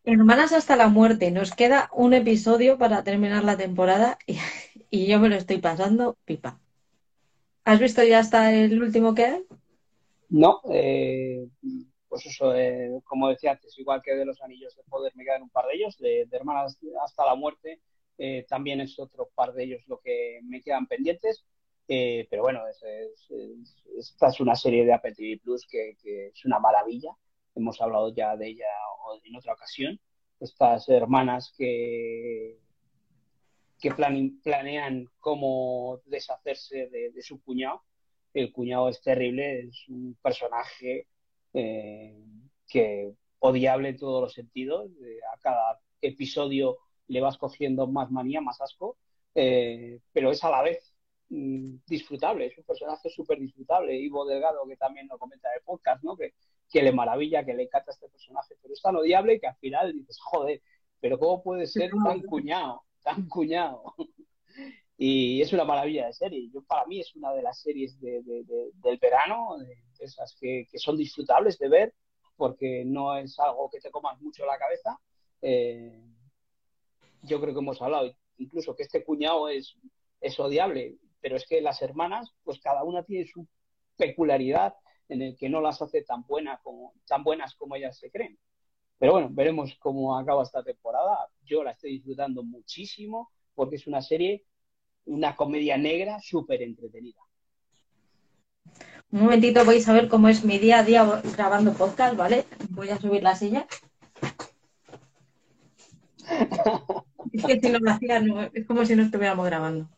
Speaker 1: Hermanas hasta la muerte. Nos queda un episodio para terminar la temporada y, y yo me lo estoy pasando pipa. ¿Has visto ya hasta el último que hay?
Speaker 2: No, eh, pues eso, eh, como decía antes, igual que de los anillos de poder me quedan un par de ellos, de, Hermanas hasta la muerte, eh, también es otro par de ellos lo que me quedan pendientes. pero bueno, esta es una serie de Apple TV Plus que, que, es una maravilla. Hemos hablado ya de ella en otra ocasión. Estas hermanas que que planean cómo deshacerse de, su cuñado. El cuñado es terrible, es un personaje eh, que odiable en todos los sentidos. a cada episodio le vas cogiendo más manía, más asco, eh, pero es a la vez mm, disfrutable, es un personaje súper disfrutable. Ivo Delgado, que también lo comenta en el podcast, ¿no? que, que le maravilla, que le encanta este personaje, pero es tan odiable que al final dices, joder, pero ¿cómo puede ser tan cuñado? Tan cuñado. y es una maravilla de serie. Yo, para mí es una de las series del verano, de esas que, son disfrutables de ver, porque no es algo que te comas mucho la cabeza. Eh, yo creo que hemos hablado incluso que este cuñado es, es odiable, pero es que las hermanas, pues cada una tiene su peculiaridad en el que no las hace tan, buena como, tan buenas como ellas se creen. Pero bueno, veremos cómo acaba esta temporada. Yo la estoy disfrutando muchísimo porque es una serie, una comedia negra súper entretenida.
Speaker 1: Un momentito, voy a saber cómo es mi día a día grabando podcast, ¿vale? Voy a subir la silla. es que si no lo hacía, es como si no estuviéramos grabando.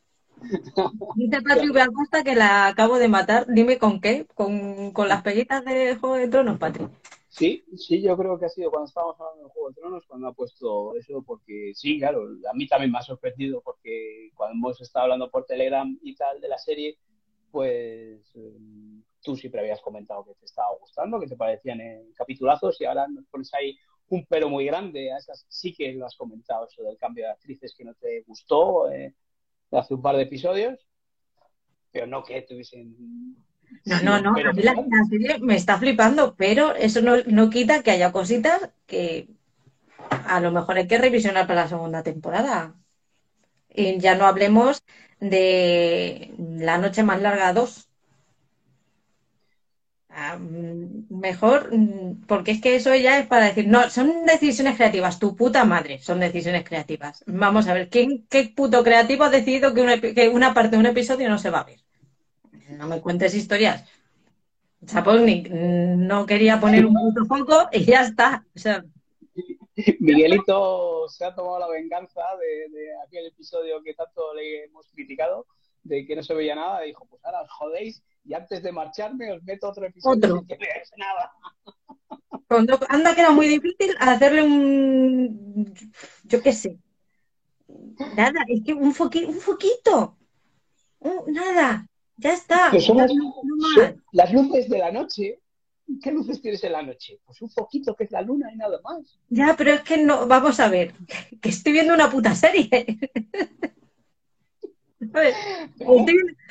Speaker 1: Dice Patrick Acosta que la acabo de matar. Dime con qué, con, con las peguitas de Juego de Tronos, Patrick.
Speaker 2: Sí, sí, yo creo que ha sido cuando estábamos hablando de Juego de Tronos, cuando ha puesto eso, porque sí, claro, a mí también me ha sorprendido, porque cuando hemos estado hablando por Telegram y tal de la serie, pues em, tú siempre habías comentado que te estaba gustando, que te parecían en capitulazos y ahora nos pones ahí un pero muy grande. A esas sí que lo has comentado, eso del cambio de actrices que no te gustó eh, hace un par de episodios, pero no que tuviesen.
Speaker 1: No, no, no, a mí la, serie me está flipando, pero eso no, no quita que haya cositas que a lo mejor hay que revisionar para la segunda temporada. Y ya no hablemos de La Noche Más Larga 2. Ah, mm, mejor, mm, porque es que eso ya es para decir, no, son decisiones creativas, tu puta madre, son decisiones creativas. Vamos a ver, ¿quién, ¿qué puto creativo ha decidido que una, que una parte de un episodio no se va a ver? No me cuentes historias. Sapolnik no quería poner un puto foco y ya está. O sea,
Speaker 2: Miguelito se ha tomado la venganza de, aquel episodio que tanto le hemos criticado, de que no se veía nada, y dijo, pues ahora os jodéis y antes de marcharme os meto otro episodio que veáis nada.
Speaker 1: anda que era muy difícil hacerle un, yo qué sé, nada, es que un, foquito, un foquito, nada, ya está.
Speaker 2: son las luces de la noche ¿Qué luces tienes en la noche? Pues un poquito que es la luna y nada más.
Speaker 1: Ya, pero es que no, vamos a ver, que estoy viendo una puta serie.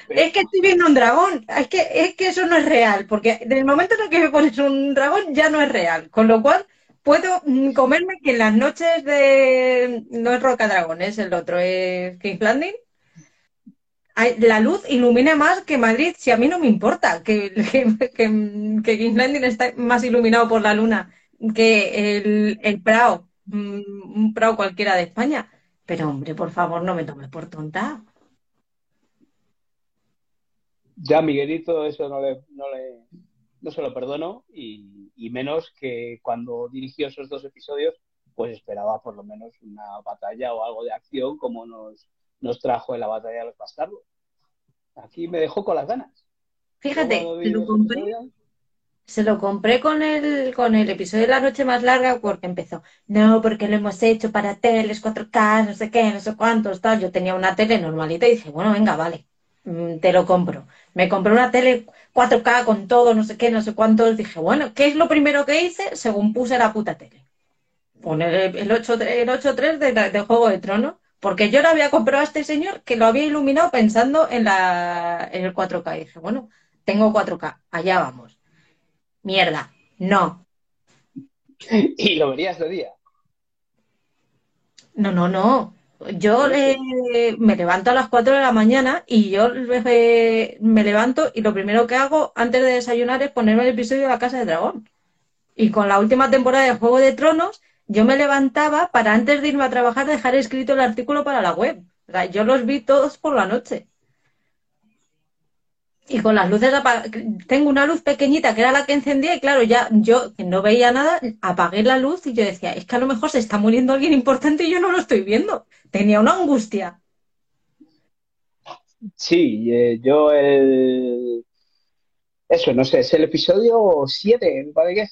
Speaker 1: es que estoy viendo un dragón, es que, es que eso no es real, porque en el momento en el que me pones un dragón ya no es real, con lo cual puedo mm, comerme que en las noches de... no es Roca Dragón, es el otro, es King's Landing, la luz ilumina más que Madrid, si a mí no me importa que, que, que, King's Landing está más iluminado por la luna que el, el Prado, mm, un Prado cualquiera de España. Pero hombre, por favor, no me tomes por tonta.
Speaker 2: Ya, Miguelito, eso no le, no le no se lo perdono y, y, menos que cuando dirigió esos dos episodios, pues esperaba por lo menos una batalla o algo de acción como nos, nos trajo en la batalla de los bastardos. Aquí me dejó con las ganas.
Speaker 1: Fíjate, lo, compré, se lo compré con el, con el episodio de la noche más larga porque empezó, no, porque lo hemos hecho para teles, 4K, no sé qué, no sé cuántos, tal. Yo tenía una tele normalita y dije, bueno, venga, vale, mm, te lo compro. Me compré una tele 4K con todo, no sé qué, no sé cuántos. Dije, bueno, ¿qué es lo primero que hice? Según puse la puta tele. Poner el 8.3 de, de Juego de Tronos porque yo le había comprado a este señor que lo había iluminado pensando en, la, en el 4K. Y dije, bueno, tengo 4K, allá vamos. Mierda, no.
Speaker 2: ¿Y lo verías de día?
Speaker 1: No, no, no. Yo me levanto a las 4 de la mañana y yo me levanto y lo primero que hago antes de desayunar es ponerme el episodio de la Casa de Dragón. Y con la última temporada de Juego de Tronos yo me levantaba para antes de irme a trabajar dejar escrito el artículo para la web. O sea, yo los vi todos por la noche. Y con las luces tengo una luz pequeñita que era la que encendía y claro, ya yo que no veía nada, apagué la luz y yo decía, es que a lo mejor se está muriendo alguien importante y yo no lo estoy viendo. Tenía una angustia.
Speaker 2: Sí, eh, yo el... Eso, no sé, es el episodio 7, me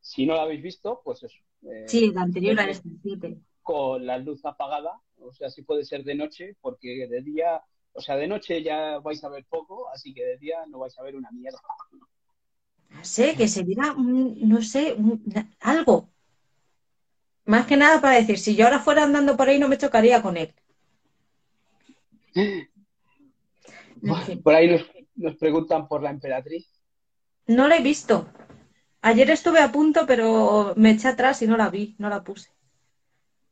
Speaker 2: Si no lo habéis visto, pues eso,
Speaker 1: eh, sí, la anterior a este 7.
Speaker 2: Con la luz apagada, o sea, sí puede ser de noche, porque de día, o sea, de noche ya vais a ver poco, así que de día no vais a ver una mierda.
Speaker 1: No sé, que se viera, no sé, algo. Más que nada para decir, si yo ahora fuera andando por ahí no me chocaría con él.
Speaker 2: Por ahí nos, nos preguntan por la emperatriz.
Speaker 1: No la he visto. Ayer estuve a punto, pero me eché atrás y no la vi, no la puse.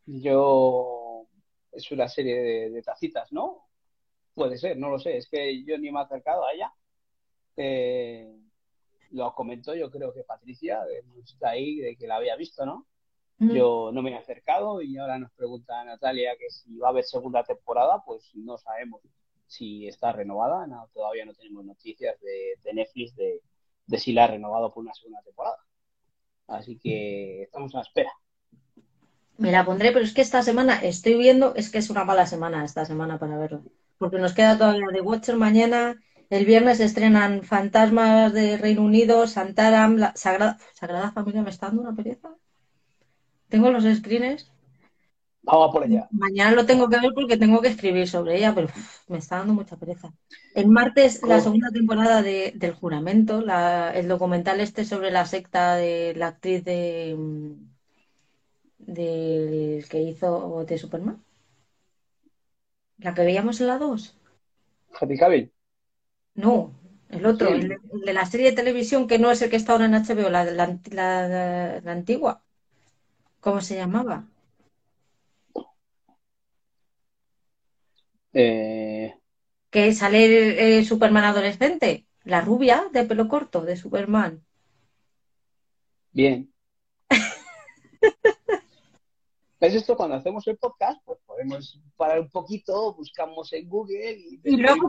Speaker 2: Yo. Es una serie de, tacitas, ¿no? Puede ser, no lo sé. Es que yo ni me he acercado a ella. Eh, lo comentó, yo creo que Patricia, de, ahí, de que la había visto, ¿no? Mm. Yo no me he acercado y ahora nos pregunta Natalia que si va a haber segunda temporada, pues no sabemos si está renovada. No, todavía no tenemos noticias de, Netflix de, si la ha renovado por una segunda temporada. Así que estamos a la espera.
Speaker 1: Me la pondré, pero es que esta semana estoy viendo, es que es una mala semana esta semana para verlo. Porque nos queda todavía de Watcher mañana. El viernes estrenan Fantasmas de Reino Unido, Santaram, la Sagrada, Sagrada Familia, ¿me está dando una pereza? Tengo los screens.
Speaker 2: Vamos por ella.
Speaker 1: Mañana lo tengo que ver porque tengo que escribir sobre ella, pero me está dando mucha pereza. El martes, la segunda temporada de, del juramento, el documental este sobre la secta de la actriz de del que hizo de Superman. La que veíamos en la 2.
Speaker 2: Happy Cavill.
Speaker 1: No, el otro, el, de, la serie de televisión que no es el que está ahora en HBO, la, la, la antigua. ¿Cómo se llamaba?
Speaker 2: Eh,
Speaker 1: que sale Superman adolescente, la rubia de pelo corto de Superman.
Speaker 2: Bien. ¿Ves esto? Cuando hacemos el podcast, pues podemos parar un poquito, buscamos en Google y,
Speaker 1: luego,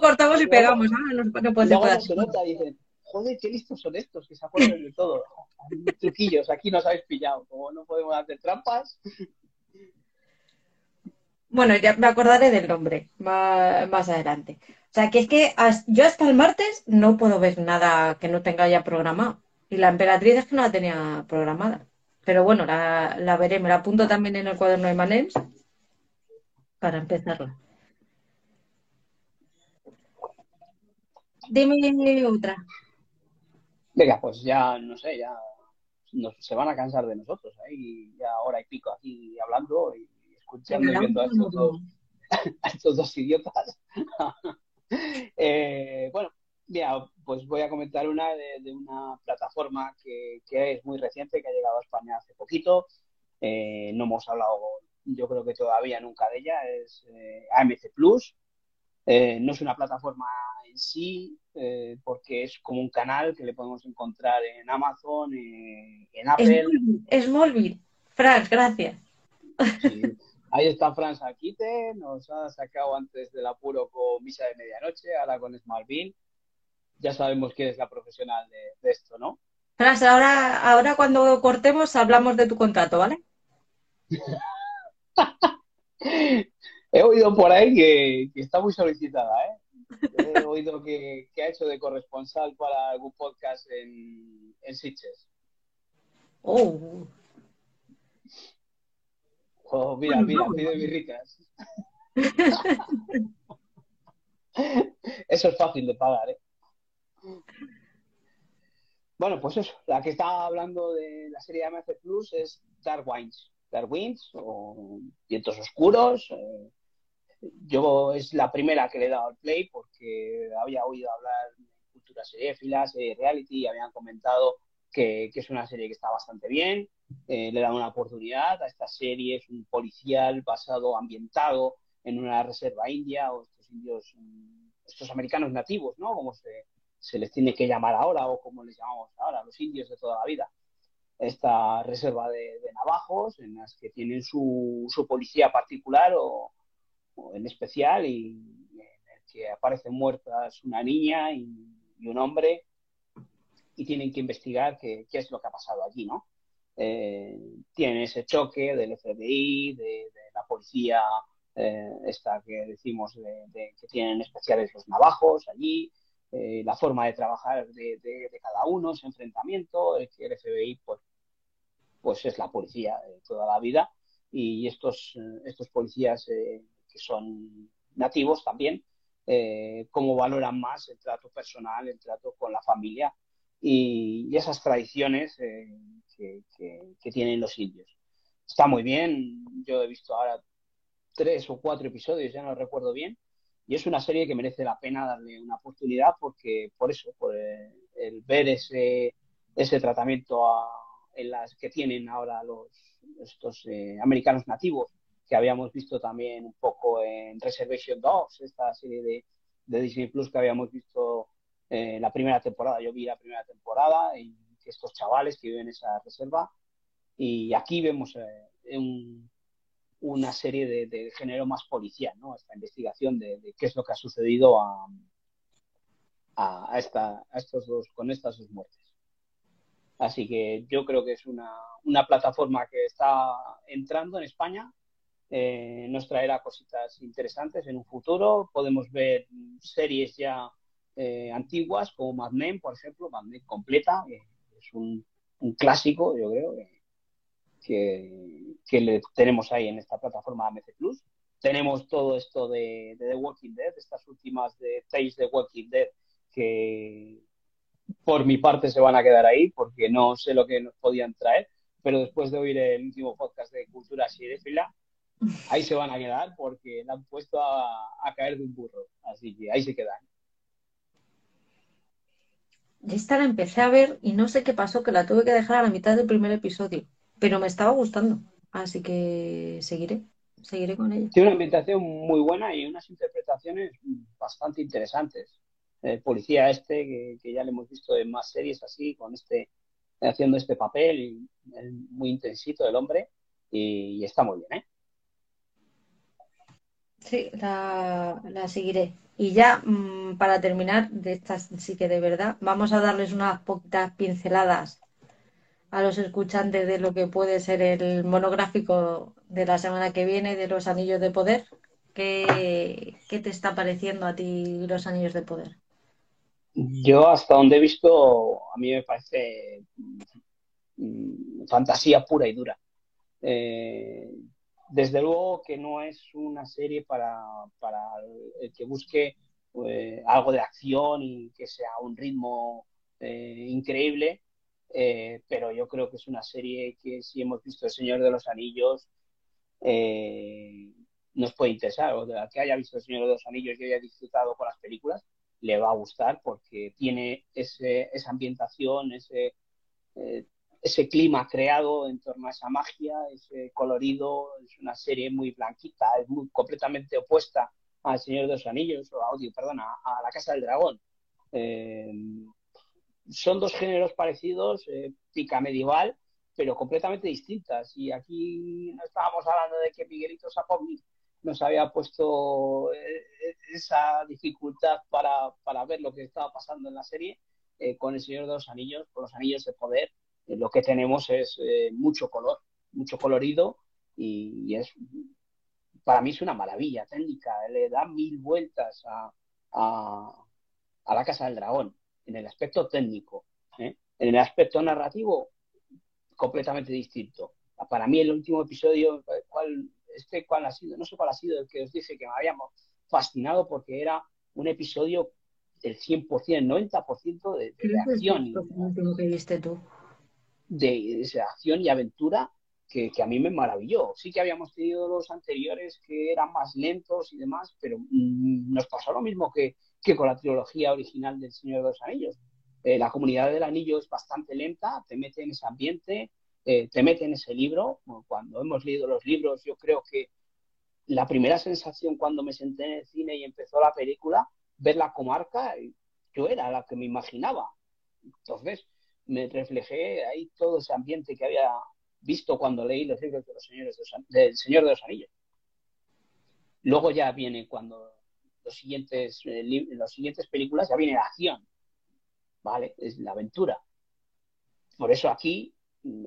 Speaker 1: cortamos y pegamos. Ah, no,
Speaker 2: no dicen, joder, qué listos son estos, que se acuerdan de todo. Truquillos, aquí nos habéis pillado. Como no podemos hacer trampas,
Speaker 1: bueno, ya me acordaré del nombre más, adelante. O sea, que es que yo hasta el martes no puedo ver nada que no tenga ya programado. Y la emperatriz es que no la tenía programada. Pero bueno, la, veré. Me la apunto también en el cuaderno de Manens para empezarla. Dime otra.
Speaker 2: Venga, pues ya, no sé, ya se van a cansar de nosotros. Ahí ya hora y pico aquí hablando y escuchando y viendo a estos dos, idiotas. Eh, bueno, mira, pues voy a comentar una de, una plataforma que, es muy reciente, que ha llegado a España hace poquito. Eh, no hemos hablado, yo creo que todavía nunca de ella, es eh, AMC Plus. no es una plataforma en sí, porque es como un canal que le podemos encontrar en Amazon, en Apple.
Speaker 1: Es Smallville. Frank, gracias.
Speaker 2: Ahí está Franz Aquite, nos ha sacado antes del apuro con Misa de Medianoche, ahora con Smallville. Ya sabemos quién es la profesional de, esto, ¿no?
Speaker 1: Franz, ahora, ahora cuando cortemos hablamos de tu contrato, ¿vale?
Speaker 2: He oído por ahí que, está muy solicitada, ¿eh? He oído que, ha hecho de corresponsal para algún podcast en, en Sitges.
Speaker 1: Oh,
Speaker 2: Oh, mira, mira, pide birritas. Eso es fácil de pagar, ¿eh? Bueno, pues eso, la que está hablando de la serie MC Plus es Dark Winds. Dark Winds o Vientos Oscuros. Eh, yo es la primera que le he dado al play porque había oído hablar de cultura seriéfila, serie reality, y habían comentado que, es una serie que está bastante bien. Eh, le dan una oportunidad a esta serie, es un policial basado, ambientado en una reserva india o estos indios, mm, estos americanos nativos, ¿no? Como se, les tiene que llamar ahora o como les llamamos ahora, los indios de toda la vida. Esta reserva de, navajos en las que tienen su, policía particular o, en especial y en el que aparecen muertas una niña y un hombre y tienen que investigar qué es lo que ha pasado allí, ¿no? Eh, tienen ese choque del FBI, de, la policía, eh, esta que decimos de, que tienen especiales los navajos allí, eh, la forma de trabajar de, cada uno, ese enfrentamiento, el que el FBI pues, pues es la policía de toda la vida. Y estos, estos policías que son nativos también, cómo valoran más el trato personal, el trato con la familia y, esas tradiciones eh, que, tienen los indios. Está muy bien, yo he visto ahora tres o cuatro episodios, ya no recuerdo bien, y es una serie que merece la pena darle una oportunidad porque por eso, por el, ver ese, ese tratamiento en las que tienen ahora los estos eh, americanos nativos que habíamos visto también un poco en Reservation Dogs, esta serie de, de Disney Plus que habíamos visto eh, la primera temporada, yo vi la primera temporada y estos chavales que viven en esa reserva Y aquí vemos eh, una serie de, género más policial, ¿no? Esta investigación de, qué es lo que ha sucedido a, a, esta, estos dos, con estas dos muertes. Así que yo creo que es una, una plataforma que está entrando en España. Eh, nos traerá cositas interesantes en un futuro. Podemos ver series ya eh, antiguas como Mad Men, por ejemplo, Mad Men completa. es un, clásico, yo creo, que, que le tenemos ahí en esta plataforma AMC Plus. Tenemos todo esto de, de The Walking Dead, estas últimas de Tales de Walking Dead que por mi parte se van a quedar ahí porque no sé lo que nos podían traer, pero después de oír el último podcast de Cultura Fila, ahí se van a quedar porque la han puesto a, caer de un burro, así que ahí se quedan.
Speaker 1: Esta la empecé a ver y no sé qué pasó, que la tuve que dejar a la mitad del primer episodio, pero me estaba gustando, así que seguiré, seguiré con ella.
Speaker 2: Tiene una ambientación muy buena y unas interpretaciones bastante interesantes el policía este, que, ya le hemos visto en más series así, con este, haciendo este papel, muy intensito el hombre, y, está muy bien, ¿eh?
Speaker 1: Sí, la, seguiré. Y ya, mm, para terminar, de estas sí que de verdad, vamos a darles unas poquitas pinceladas a los escuchantes de lo que puede ser el monográfico de la semana que viene de los Anillos de Poder. ¿Qué, qué te está pareciendo a ti los Anillos de Poder?
Speaker 2: Yo hasta donde he visto, a mí me parece mm, fantasía pura y dura. Eh, desde luego que no es una serie para, el que busque eh, algo de acción y que sea un ritmo eh, increíble, pero yo creo que es una serie que si hemos visto El Señor de los Anillos, nos puede interesar, o de que haya visto El Señor de los Anillos y haya disfrutado con las películas, le va a gustar porque tiene ese, esa ambientación, ese, eh, ese clima creado en torno a esa magia, ese colorido, es una serie muy blanquita, es muy completamente opuesta al Señor de los Anillos, o a Audio, perdón, a, La Casa del Dragón. Eh, son dos géneros parecidos, eh, pica medieval, pero completamente distintas. Y aquí no estábamos hablando de que Miguelito Sapovic nos había puesto eh, esa dificultad para, ver lo que estaba pasando en la serie eh, con El Señor de los Anillos, con los Anillos de Poder. Eh, lo que tenemos es mucho color, mucho colorido y, es para mí es una maravilla técnica. Le da mil vueltas a, a, la Casa del Dragón en el aspecto técnico. En el aspecto narrativo, completamente distinto. Para mí el último episodio, ¿cuál este cuál ha sido, no sé cuál ha sido el que os dije que me habíamos fascinado porque era un episodio del 100%, 90% de, de, de acción.
Speaker 1: que viste tú?
Speaker 2: De, acción y aventura que, a mí me maravilló. Sí que habíamos tenido los anteriores que eran más lentos y demás, pero mm, nos pasó lo mismo que, con la trilogía original del Señor de los Anillos. Eh, la comunidad del anillo es bastante lenta, te mete en ese ambiente, eh, te mete en ese libro. Cuando hemos leído los libros, yo creo que la primera sensación cuando me senté en el cine y empezó la película, ver la comarca, yo era la que me imaginaba. Entonces, me reflejé ahí todo ese ambiente que había visto cuando leí los libros de los señores del Señor de los Anillos. Luego ya viene cuando los siguientes, eh, siguientes películas ya viene la acción, ¿vale? Es la aventura. Por eso aquí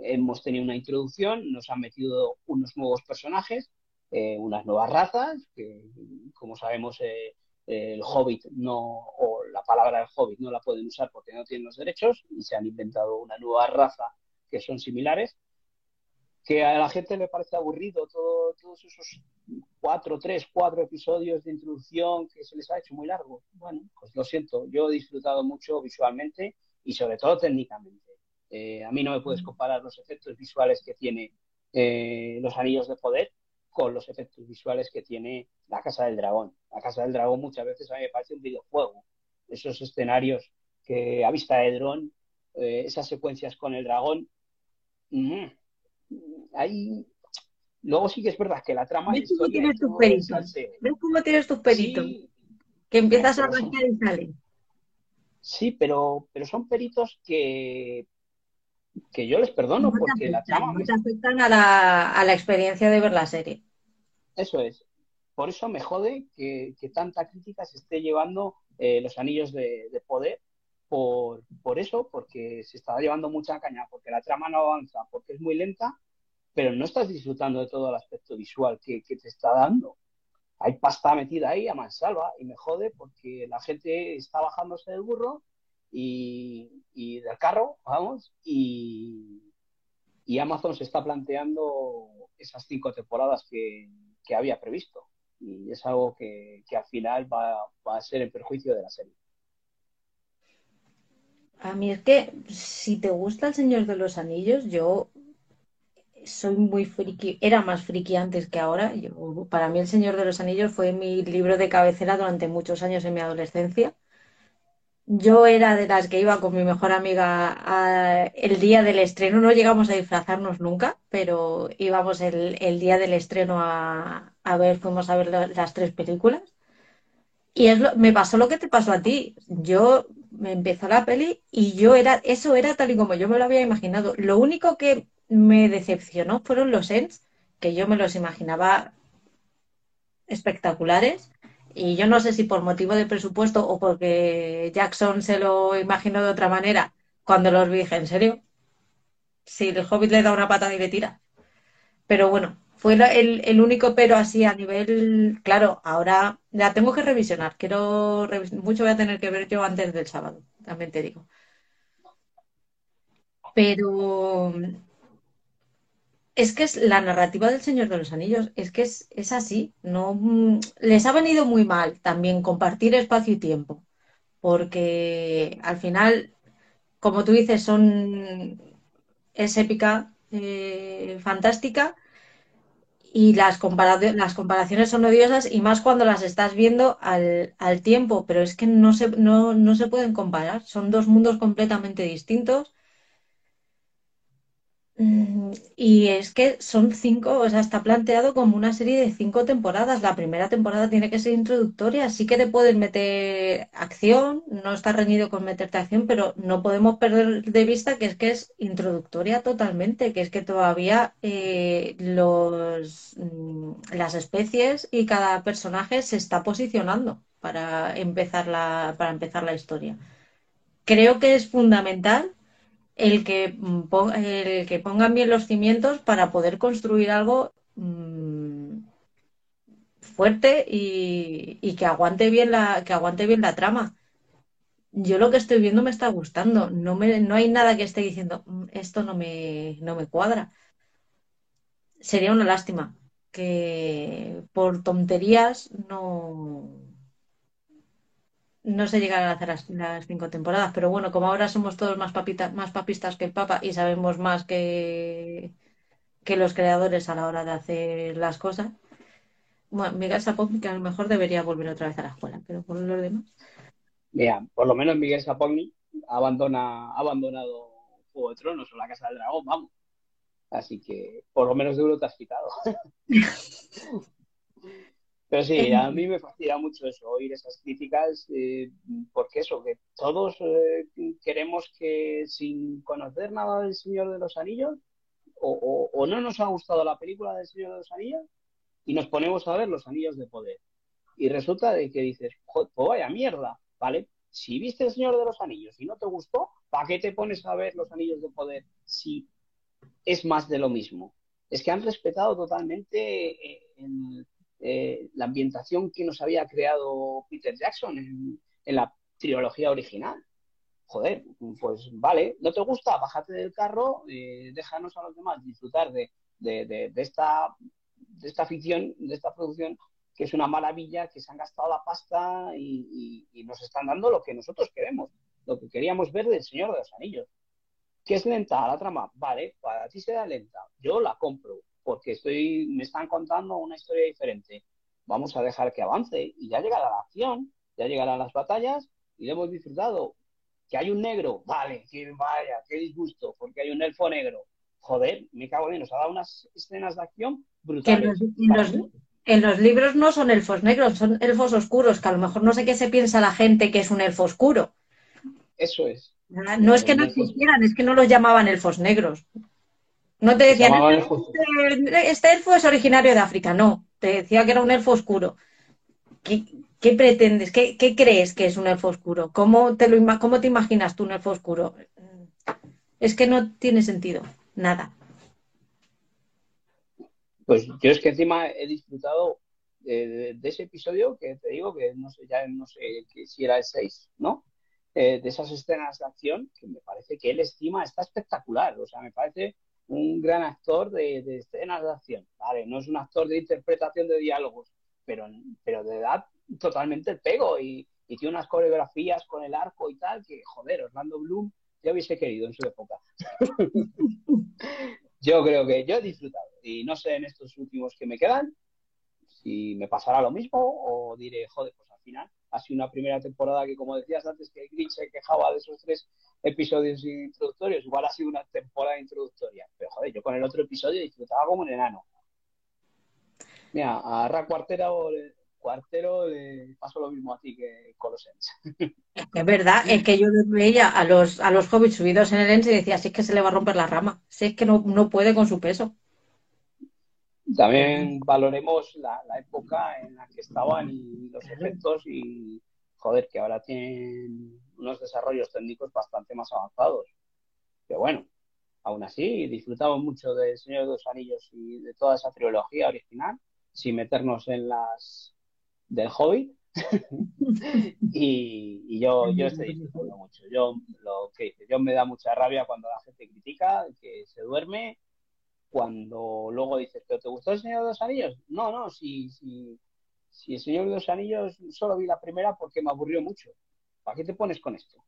Speaker 2: hemos tenido una introducción, nos han metido unos nuevos personajes, eh, unas nuevas razas, que como sabemos eh, el hobbit no, la palabra del hobbit no la pueden usar porque no tienen los derechos y se han inventado una nueva raza que son similares, que a la gente le parece aburrido todo, todos esos cuatro, tres, cuatro episodios de introducción que se les ha hecho muy largo. Bueno, pues lo siento, yo he disfrutado mucho visualmente y sobre todo técnicamente. Eh, a mí no me puedes comparar los efectos visuales que tiene eh, los Anillos de Poder con los efectos visuales que tiene la Casa del Dragón. La Casa del Dragón muchas veces a mí me parece un videojuego. Esos escenarios que a vista de dron, eh, esas secuencias con el dragón, mm, ahí Luego sí que es verdad que la trama...
Speaker 1: ¿Ves cómo tienes tus peritos? ¿Ves cómo tienes tus peritos? que empiezas a rascar y salen.
Speaker 2: Sí, pero, pero son peritos que que yo les perdono porque la trama...
Speaker 1: No te afectan a la, a la experiencia de ver la serie.
Speaker 2: Eso es. Por eso me jode que, tanta crítica se esté llevando eh, los anillos de, poder por, por, eso, porque se estaba llevando mucha caña, porque la trama no avanza, porque es muy lenta, pero no estás disfrutando de todo el aspecto visual que, te está dando. Hay pasta metida ahí a mansalva y me jode porque la gente está bajándose del burro y, del carro, vamos, y, Amazon se está planteando esas cinco temporadas que había previsto y es algo que, al final va, a ser en perjuicio de la serie.
Speaker 1: A mí es que si te gusta El Señor de los Anillos, yo soy muy friki, era más friki antes que ahora. Yo, para mí El Señor de los Anillos fue mi libro de cabecera durante muchos años en mi adolescencia. Yo era de las que iba con mi mejor amiga el día del estreno. No llegamos a disfrazarnos nunca, pero íbamos el, día del estreno a, ver, fuimos a ver las tres películas. Y es me pasó lo que te pasó a ti. Yo me empezó la peli y yo era, eso era tal y como yo me lo había imaginado. Lo único que me decepcionó fueron los ends, que yo me los imaginaba espectaculares y yo no sé si por motivo de presupuesto o porque Jackson se lo imaginó de otra manera, cuando los vi ¿en serio? Si el Hobbit le da una patada y le tira. Pero bueno, fue el, único pero así a nivel, claro, ahora la tengo que revisionar. Quiero mucho voy a tener que ver yo antes del sábado, también te digo. Pero es que es la narrativa del Señor de los Anillos, es que es, así, no mm, les ha venido muy mal también compartir espacio y tiempo, porque al final, como tú dices, son es épica, eh, fantástica, y las, las comparaciones son odiosas, y más cuando las estás viendo al, tiempo, pero es que no se, no, no se pueden comparar, son dos mundos completamente distintos y es que son cinco, o sea, está planteado como una serie de cinco temporadas. La primera temporada tiene que ser introductoria, sí que te puedes meter acción, no está reñido con meterte acción, pero no podemos perder de vista que es que es introductoria totalmente, que es que todavía eh, los, mm, las especies y cada personaje se está posicionando para empezar la, para empezar la historia. Creo que es fundamental el que, mm, el que pongan bien los cimientos para poder construir algo mm, fuerte y, que aguante bien la, que aguante bien la trama. Yo lo que estoy viendo me está gustando. No, me, no hay nada que esté diciendo mm, esto no me, no me cuadra. Sería una lástima que por tonterías no, no se llegarán a hacer las, cinco temporadas, pero bueno, como ahora somos todos más, más papistas que el Papa y sabemos más que, que los creadores a la hora de hacer las cosas, bueno, Miguel Sapogni que a lo mejor debería volver otra vez a la escuela, pero por los demás.
Speaker 2: Mira, por lo menos Miguel Sapogni abandona, ha abandonado Juego de Tronos o la Casa del Dragón, vamos. Así que por lo menos de uno te has quitado. Pero sí, a mí me fascina mucho eso, oír esas críticas, eh, porque eso, que todos eh, queremos que sin conocer nada del Señor de los Anillos, o, no nos ha gustado la película del Señor de los Anillos, y nos ponemos a ver los Anillos de Poder. Y resulta de que dices, pues vaya mierda, ¿vale? Si viste el Señor de los Anillos y no te gustó, ¿para qué te pones a ver los Anillos de Poder si es más de lo mismo? Es que han respetado totalmente eh, el eh, la ambientación que nos había creado Peter Jackson en, la trilogía original. Joder, pues vale, ¿no te gusta? Bájate del carro, eh, déjanos a los demás disfrutar de, esta, de esta ficción, de esta producción, que es una maravilla, que se han gastado la pasta y, y nos están dando lo que nosotros queremos, lo que queríamos ver del Señor de los Anillos. ¿Qué es lenta la trama? Vale, para ti será lenta. Yo la compro porque estoy, me están contando una historia diferente. Vamos a dejar que avance y ya llegará la acción, ya llegarán las batallas y lo hemos disfrutado. Que hay un negro, vale, que vaya, qué disgusto, porque hay un elfo negro. Joder, me cago en, nos ha dado unas escenas de acción brutales.
Speaker 1: en, los, libros no son elfos negros, son elfos oscuros, que a lo mejor no sé qué se piensa la gente que es un elfo oscuro.
Speaker 2: Eso es.
Speaker 1: Ah, no es que no existieran, es que no los llamaban elfos negros. No te decían, este, este elfo es originario de África, no. Te decía que era un elfo oscuro. ¿Qué, pretendes? ¿Qué, crees que es un elfo oscuro? ¿Cómo te, lo, ¿Cómo te imaginas tú un elfo oscuro? Es que no tiene sentido, nada.
Speaker 2: Pues yo es que encima he disfrutado de, ese episodio que te digo que no sé, ya no sé si era el 6, ¿no? Eh, de esas escenas de acción que me parece que él estima está espectacular. O sea, me parece un gran actor de, de escenas de acción. Vale, no es un actor de interpretación de diálogos, pero, pero de edad totalmente el pego y, y tiene unas coreografías con el arco y tal que, joder, Orlando Bloom ya hubiese querido en su época. yo creo que yo he disfrutado y no sé en estos últimos que me quedan si me pasará lo mismo o diré, joder, pues final ha sido una primera temporada que, como decías antes, que Grinch se quejaba de esos tres episodios introductorios, igual ha sido una temporada introductoria. Pero joder, yo con el otro episodio disfrutaba como un enano. Mira, a Ra Cuartero, Cuartero pasó lo mismo a que con los Ents.
Speaker 1: Es verdad, es que yo veía a los, a los hobbits subidos en el Ents y decía, si es que se le va a romper la rama, si es que no, no puede con su peso.
Speaker 2: También valoremos la, época en la que estaban y los efectos y, joder, que ahora tienen unos desarrollos técnicos bastante más avanzados. Pero bueno, aún así disfrutamos mucho de Señor de los Anillos y de toda esa trilogía original, sin meternos en las del Hobbit. y, yo, yo estoy disfrutando mucho. Yo lo que yo me da mucha rabia cuando la gente critica, que se duerme cuando luego dices, ¿pero te gustó el Señor de los Anillos? No, no, si, si, si el Señor de los Anillos solo vi la primera porque me aburrió mucho. ¿Para qué te pones con esto?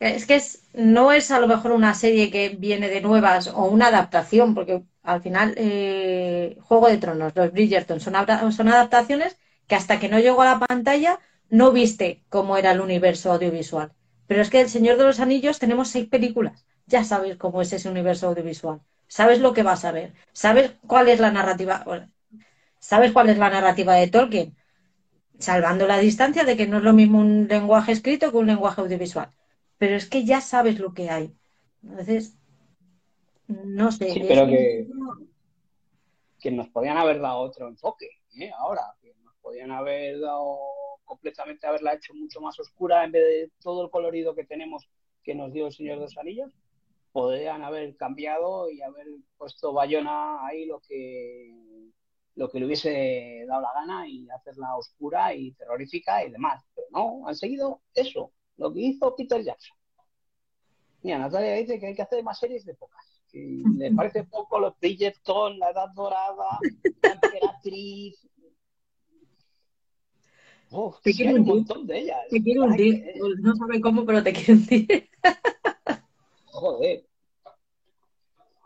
Speaker 1: Es que no es a lo mejor una serie que viene de nuevas o una adaptación, porque al final eh, Juego de Tronos, los Bridgerton son, son adaptaciones que hasta que no llegó a la pantalla no viste cómo era el universo audiovisual. Pero es que El Señor de los Anillos tenemos seis películas ya sabes cómo es ese universo audiovisual. Sabes lo que vas a ver. Sabes cuál es la narrativa. ¿Sabes cuál es la narrativa de Tolkien? Salvando la distancia de que no es lo mismo un lenguaje escrito que un lenguaje audiovisual. Pero es que ya sabes lo que hay. Entonces, no sé.
Speaker 2: Sí, pero que, que nos podían haber dado otro enfoque. ¿eh? Ahora, que nos podían haber dado completamente haberla hecho mucho más oscura en vez de todo el colorido que tenemos que nos dio el Señor de los Anillos podrían haber cambiado y haber puesto Bayona ahí lo que lo que le hubiese dado la gana y hacerla oscura y terrorífica y demás. Pero no, han seguido eso, lo que hizo Peter Jackson. Mira, Natalia dice que hay que hacer más series de pocas. Que le parece poco los Bridgerton, la Edad Dorada, la Emperatriz.
Speaker 1: te quiero un montón de ellas. Te quiero hundir. No saben cómo, pero te quiero hundir.
Speaker 2: Joder.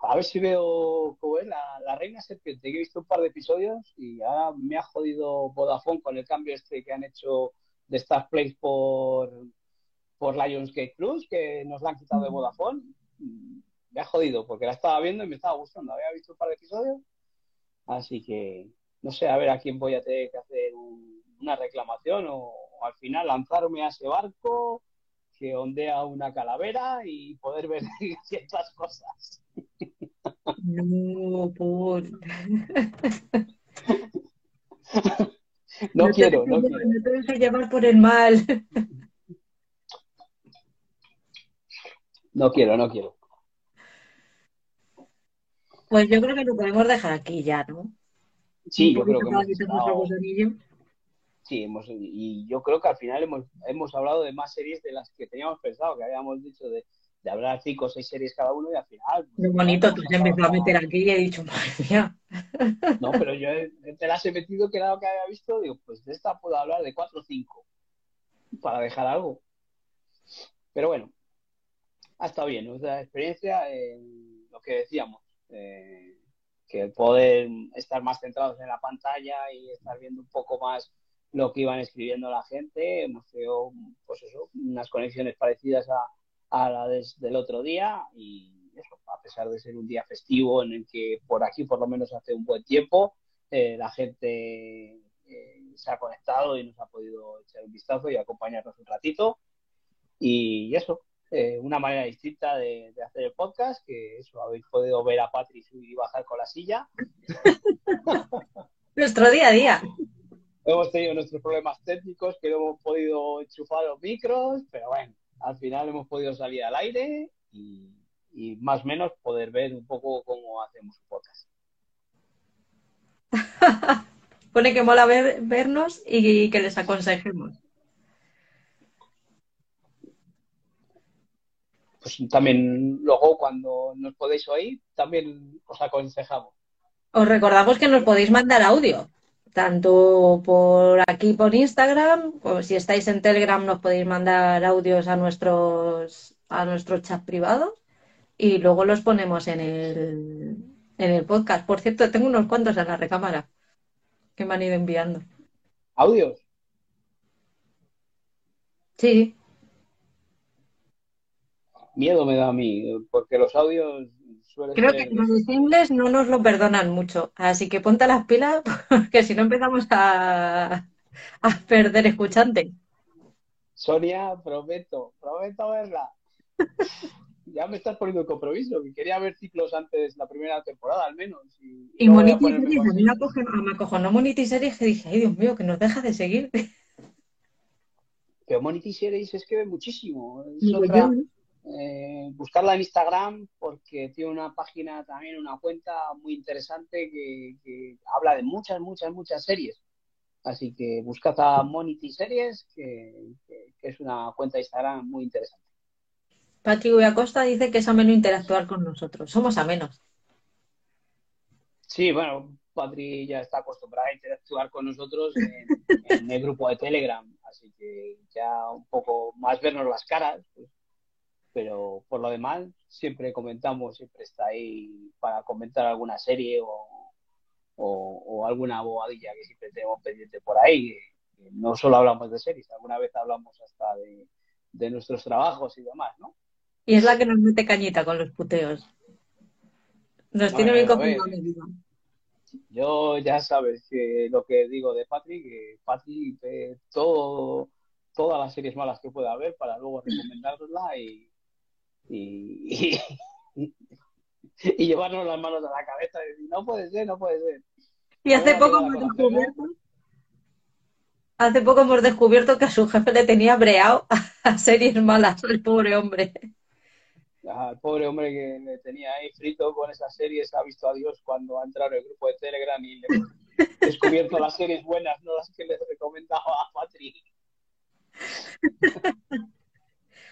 Speaker 2: A ver si veo cómo es la, Reina Serpiente, que he visto un par de episodios y ahora me ha jodido Vodafone con el cambio este que han hecho de Star Place por, por Lionsgate Plus, que nos la han quitado de Vodafone. Me ha jodido porque la estaba viendo y me estaba gustando. Había visto un par de episodios. Así que no sé, a ver a quién voy a tener que hacer una reclamación o al final lanzarme a ese barco que ondea una calavera y poder ver ciertas cosas.
Speaker 1: No, por...
Speaker 2: no, quiero, no quiero.
Speaker 1: No te dejes llevar por el mal.
Speaker 2: No quiero, no quiero.
Speaker 1: Pues yo creo que lo podemos dejar aquí ya, ¿no?
Speaker 2: Sí, yo creo que hemos Sí, hemos, y yo creo que al final hemos, hemos hablado de más series de las que teníamos pensado, que habíamos dicho de, de hablar cinco o seis series cada uno y al final...
Speaker 1: Pues, Qué bonito, tú te empezó a meter aquí y he dicho, madre mía.
Speaker 2: No, pero yo te las he metido que era lo que había visto, digo, pues de esta puedo hablar de cuatro o cinco para dejar algo. Pero bueno, ha estado bien, nuestra experiencia en lo que decíamos, eh, que poder estar más centrados en la pantalla y estar viendo un poco más lo que iban escribiendo la gente, hemos tenido pues eso, unas conexiones parecidas a, a la del otro día y eso, a pesar de ser un día festivo en el que por aquí por lo menos hace un buen tiempo, eh, la gente eh, se ha conectado y nos ha podido echar un vistazo y acompañarnos un ratito. Y eso, eh, una manera distinta de, hacer el podcast, que eso, habéis podido ver a Patri subir y bajar con la silla.
Speaker 1: Nuestro día a día.
Speaker 2: Hemos tenido nuestros problemas técnicos, que no hemos podido enchufar los micros, pero bueno, al final hemos podido salir al aire y, más o menos poder ver un poco cómo hacemos un podcast.
Speaker 1: Pone que mola vernos y que les aconsejemos.
Speaker 2: Pues también luego cuando nos podéis oír, también os aconsejamos.
Speaker 1: Os recordamos que nos podéis mandar audio tanto por aquí por Instagram, o si estáis en Telegram nos podéis mandar audios a nuestros a nuestro chat privado y luego los ponemos en el, en el podcast. Por cierto, tengo unos cuantos en la recámara que me han ido enviando.
Speaker 2: ¿Audios?
Speaker 1: Sí.
Speaker 2: Miedo me da a mí, porque los audios
Speaker 1: Creo que los singles no nos lo perdonan mucho, así que ponte las pilas porque si no empezamos a, perder escuchante.
Speaker 2: Sonia, prometo, prometo verla. ya me estás poniendo el compromiso, que quería ver ciclos antes la primera temporada al menos.
Speaker 1: Y, y Monity Series, a mí me acojonó Monity Series que dije, ay Dios mío, que nos deja de seguir.
Speaker 2: Pero Monity Series es que ve muchísimo. Es eh, buscarla en Instagram porque tiene una página también, una cuenta muy interesante que, habla de muchas, muchas, muchas series. Así que buscad a Monity Series, que, es una cuenta de Instagram muy interesante.
Speaker 1: Patrick Acosta dice que es ameno interactuar con nosotros. Somos amenos.
Speaker 2: Sí, bueno, Patri ya está acostumbrada a interactuar con nosotros en, el grupo de Telegram, así que ya un poco más vernos las caras, pues pero por lo demás siempre comentamos, siempre está ahí para comentar alguna serie o, alguna bobadilla que siempre tenemos pendiente por ahí. No solo hablamos de series, alguna vez hablamos hasta de, nuestros trabajos y demás, ¿no?
Speaker 1: Y es la que nos mete cañita con los puteos. Nos tiene bien.
Speaker 2: Yo ya sabes que lo que digo de Patrick, que Patrick ve todo, todas las series malas que pueda haber para luego recomendarla y, y, y, llevarnos las manos a la cabeza y decir, no puede ser, no puede ser.
Speaker 1: Y hace poco hemos descubierto, hace poco hemos descubierto que a su jefe le tenía breado a series malas, el pobre hombre.
Speaker 2: el pobre hombre que le tenía ahí frito con esas series ha visto a Dios cuando ha entrado en el grupo de Telegram y le ha descubierto las series buenas, no las que le recomendaba a Patrick.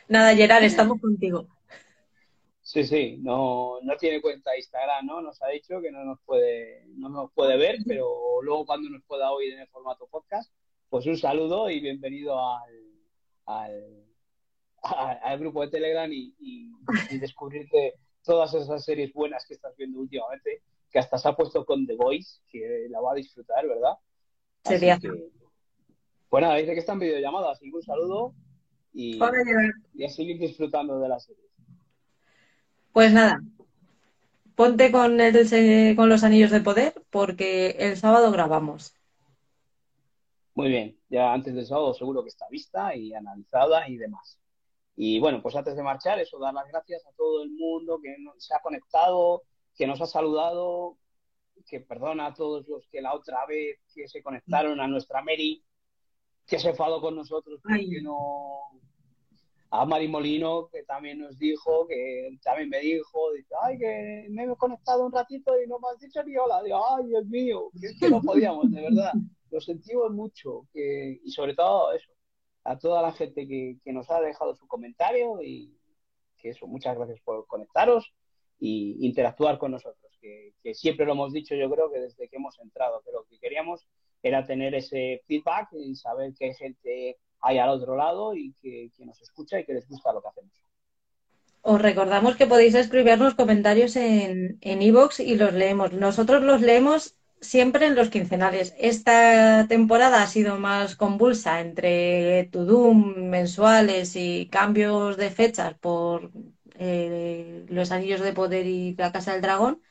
Speaker 1: Nada, Gerard, estamos contigo.
Speaker 2: Sí, sí, no, no tiene cuenta Instagram, ¿no? Nos ha dicho que no nos puede, no nos puede ver, pero luego cuando nos pueda oír en el formato podcast, pues un saludo y bienvenido al, al, grupo de Telegram y, y, descubrirte todas esas series buenas que estás viendo últimamente, que hasta se ha puesto con The Voice, que la va a disfrutar, ¿verdad?
Speaker 1: Sería.
Speaker 2: pues nada, dice que están videollamadas, así que un saludo y, y a seguir disfrutando de la serie.
Speaker 1: Pues nada, ponte con, el, con los anillos de poder porque el sábado grabamos.
Speaker 2: Muy bien, ya antes del sábado seguro que está vista y analizada y demás. Y bueno, pues antes de marchar, eso, dar las gracias a todo el mundo que se ha conectado, que nos ha saludado, que perdona a todos los que la otra vez que se conectaron a nuestra Mary, que se enfadó con nosotros porque no, a Mari Molino, que también nos dijo, que también me dijo, dice, ay, que me he conectado un ratito y no me has dicho ni hola. Digo, ay, Dios mío, que es que no podíamos, de verdad. Lo sentimos mucho. Que, y sobre todo eso, a toda la gente que, que nos ha dejado su comentario y que eso, muchas gracias por conectaros y interactuar con nosotros. Que, que siempre lo hemos dicho, yo creo que desde que hemos entrado, que lo que queríamos era tener ese feedback y saber que hay gente hay al otro lado y que, nos escucha y que les gusta lo que hacemos.
Speaker 1: Os recordamos que podéis escribirnos comentarios en iVoox y los leemos. Nosotros los leemos siempre en los quincenales. Esta temporada ha sido más convulsa entre Tudum mensuales y cambios de fechas por eh, los anillos de poder y la Casa del Dragón.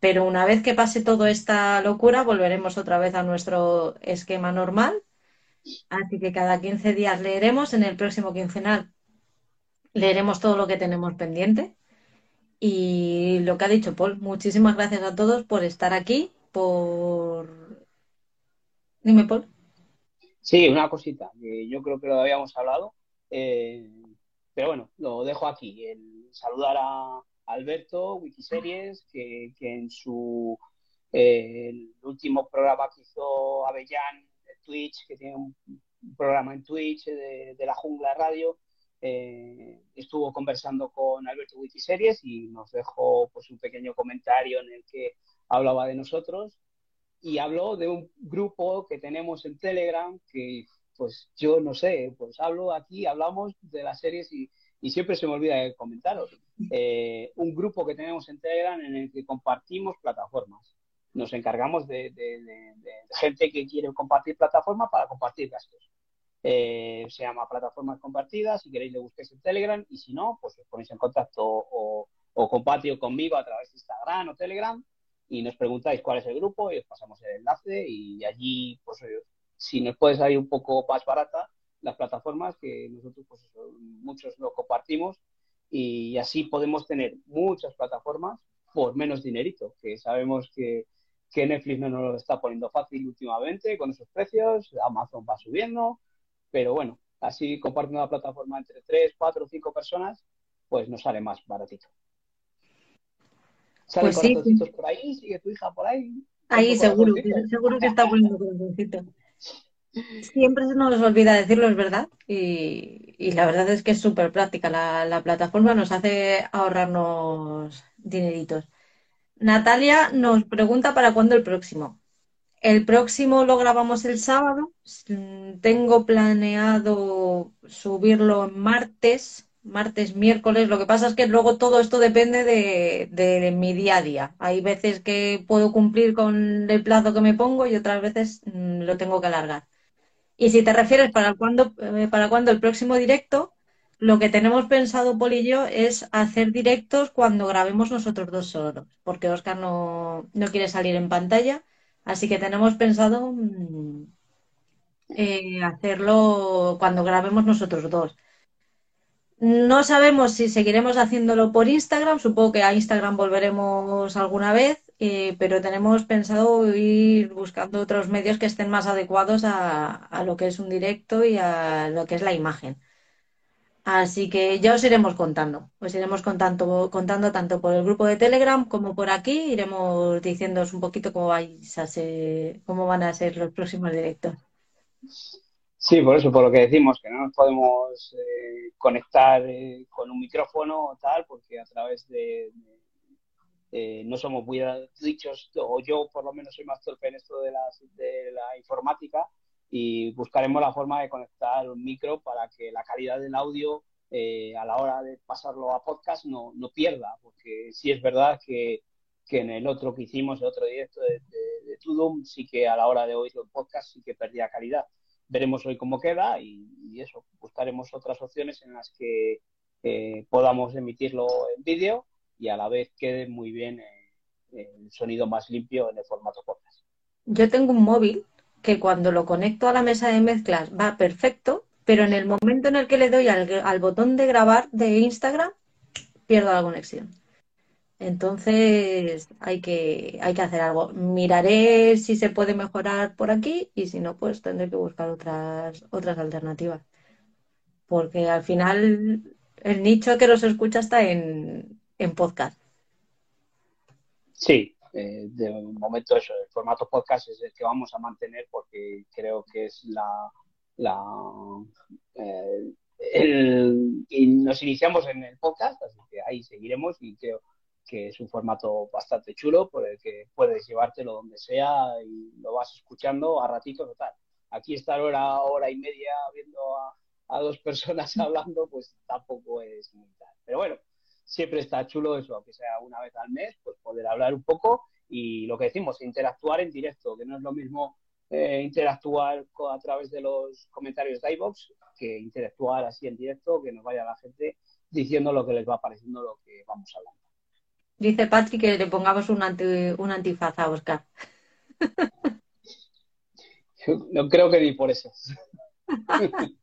Speaker 1: Pero una vez que pase toda esta locura, volveremos otra vez a nuestro esquema normal Así que cada 15 días leeremos en el próximo quincenal. leeremos todo lo que tenemos pendiente. Y lo que ha dicho Paul, muchísimas gracias a todos por estar aquí, por... Dime, Paul.
Speaker 2: Sí, una cosita, que yo creo que lo habíamos hablado, eh, pero bueno, lo dejo aquí. El saludar a Alberto, Wikiseries, que, que en su eh, el último programa que hizo Avellán Twitch, que tiene un, programa en Twitch de, de la Jungla Radio, eh, estuvo conversando con Alberto Wikiseries y nos dejó pues, un pequeño comentario en el que hablaba de nosotros y habló de un grupo que tenemos en Telegram que pues yo no sé, pues hablo aquí, hablamos de las series y, y siempre se me olvida comentaros. Eh, un grupo que tenemos en Telegram en el que compartimos plataformas. Nos encargamos de, de, de, de gente que quiere compartir plataformas para compartir gastos. Eh, se llama Plataformas Compartidas, si queréis le busquéis en Telegram y si no, pues os ponéis en contacto o, o con conmigo a través de Instagram o Telegram y nos preguntáis cuál es el grupo y os pasamos el enlace y allí, pues si nos puede salir un poco más barata las plataformas, que nosotros pues muchos lo compartimos y así podemos tener muchas plataformas por menos dinerito, que sabemos que, que Netflix no nos lo está poniendo fácil últimamente con esos precios, Amazon va subiendo, pero bueno, así compartiendo la plataforma entre 3, 4 o 5 personas, pues nos sale más baratito. ¿Sale
Speaker 1: Pues sí.
Speaker 2: por ahí? ¿Sigue tu hija por ahí?
Speaker 1: Ahí
Speaker 2: ¿Otro
Speaker 1: seguro, seguro que está poniendo corazoncito. Siempre se nos olvida decirlo, es verdad. Y, y la verdad es que es súper práctica. La, la plataforma nos hace ahorrarnos dineritos. Natalia nos pregunta para cuándo el próximo. El próximo lo grabamos el sábado. Tengo planeado subirlo en martes, martes, miércoles. Lo que pasa es que luego todo esto depende de, de mi día a día. Hay veces que puedo cumplir con el plazo que me pongo y otras veces mm, lo tengo que alargar. Y si te refieres para cuándo, eh, para cuándo el próximo directo, lo que tenemos pensado, Poli y yo, es hacer directos cuando grabemos nosotros dos solos, porque Oscar no, no quiere salir en pantalla. Así que tenemos pensado mm, eh, hacerlo cuando grabemos nosotros dos. No sabemos si seguiremos haciéndolo por Instagram, supongo que a Instagram volveremos alguna vez, eh, pero tenemos pensado ir buscando otros medios que estén más adecuados a, a lo que es un directo y a lo que es la imagen. Así que ya os iremos contando, os iremos contando, contando tanto por el grupo de Telegram como por aquí, iremos diciéndoos un poquito cómo vais a ser, cómo van a ser los próximos directos.
Speaker 2: Sí, por eso, por lo que decimos, que no nos podemos eh, conectar eh, con un micrófono o tal, porque a través de, eh, no somos muy dichos, o yo por lo menos soy más torpe en esto de, las, de la informática, y buscaremos la forma de conectar un micro para que la calidad del audio eh, a la hora de pasarlo a podcast no, no pierda, porque sí es verdad que, que en el otro que hicimos, el otro directo de, de, de Tudum, sí que a la hora de oírlo en podcast sí que perdía calidad veremos hoy cómo queda y, y eso, buscaremos otras opciones en las que eh, podamos emitirlo en vídeo y a la vez quede muy bien eh, el sonido más limpio en el formato podcast.
Speaker 1: Yo tengo un móvil que cuando lo conecto a la mesa de mezclas va perfecto, pero en el momento en el que le doy al, botón de grabar de Instagram, pierdo la conexión. Entonces hay que, hay que hacer algo. Miraré si se puede mejorar por aquí y si no, pues tendré que buscar otras, otras alternativas. Porque al final el nicho que los escucha está en, en podcast.
Speaker 2: Sí, eh, de momento eso, el formato podcast es el que vamos a mantener porque creo que es la, la eh, nos iniciamos en el podcast, así que ahí seguiremos y creo que es un formato bastante chulo por el que puedes llevártelo donde sea y lo vas escuchando a ratitos o tal. Aquí estar hora, hora y media viendo a, a dos personas hablando, pues tampoco es muy tal. Pero bueno, siempre está chulo eso, aunque sea una vez al mes, pues poder hablar un poco y lo que decimos, interactuar en directo, que no es lo mismo eh, interactuar a través de los comentarios de iVoox que interactuar así en directo, que nos vaya la gente diciendo lo que les va pareciendo lo que vamos hablando.
Speaker 1: Dice Patrick que le pongamos un, anti, un antifaz a Oscar.
Speaker 2: No creo que ni por eso.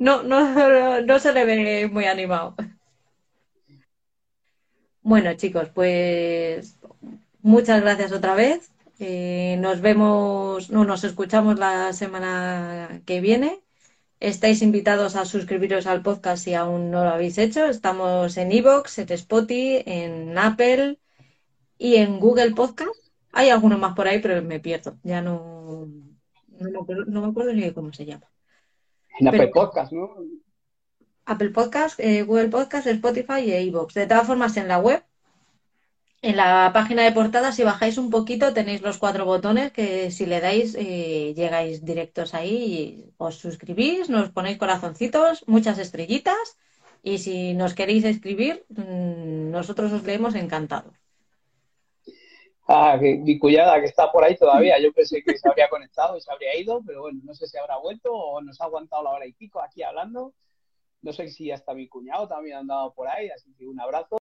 Speaker 1: No, no, no se le ve muy animado. Bueno, chicos, pues muchas gracias otra vez. Eh, nos vemos, no, nos escuchamos la semana que viene. Estáis invitados a suscribiros al podcast si aún no lo habéis hecho. Estamos en Evox, en Spotify, en Apple y en Google Podcast. Hay algunos más por ahí, pero me pierdo. Ya no, no, me, acuerdo, no me acuerdo ni de cómo se llama.
Speaker 2: En Apple Podcast, ¿no?
Speaker 1: Apple Podcast, eh, Google Podcast, Spotify y Evox. De todas formas, en la web, en la página de portada, si bajáis un poquito, tenéis los cuatro botones que si le dais, eh, llegáis directos ahí y os suscribís, nos ponéis corazoncitos, muchas estrellitas y si nos queréis escribir, mm, nosotros os leemos encantados.
Speaker 2: Ah, que, mi cuñada que está por ahí todavía, yo pensé que se habría conectado y se habría ido, pero bueno, no sé si habrá vuelto o nos ha aguantado la hora y pico aquí hablando. No sé si hasta mi cuñado también ha andado por ahí, así que un abrazo.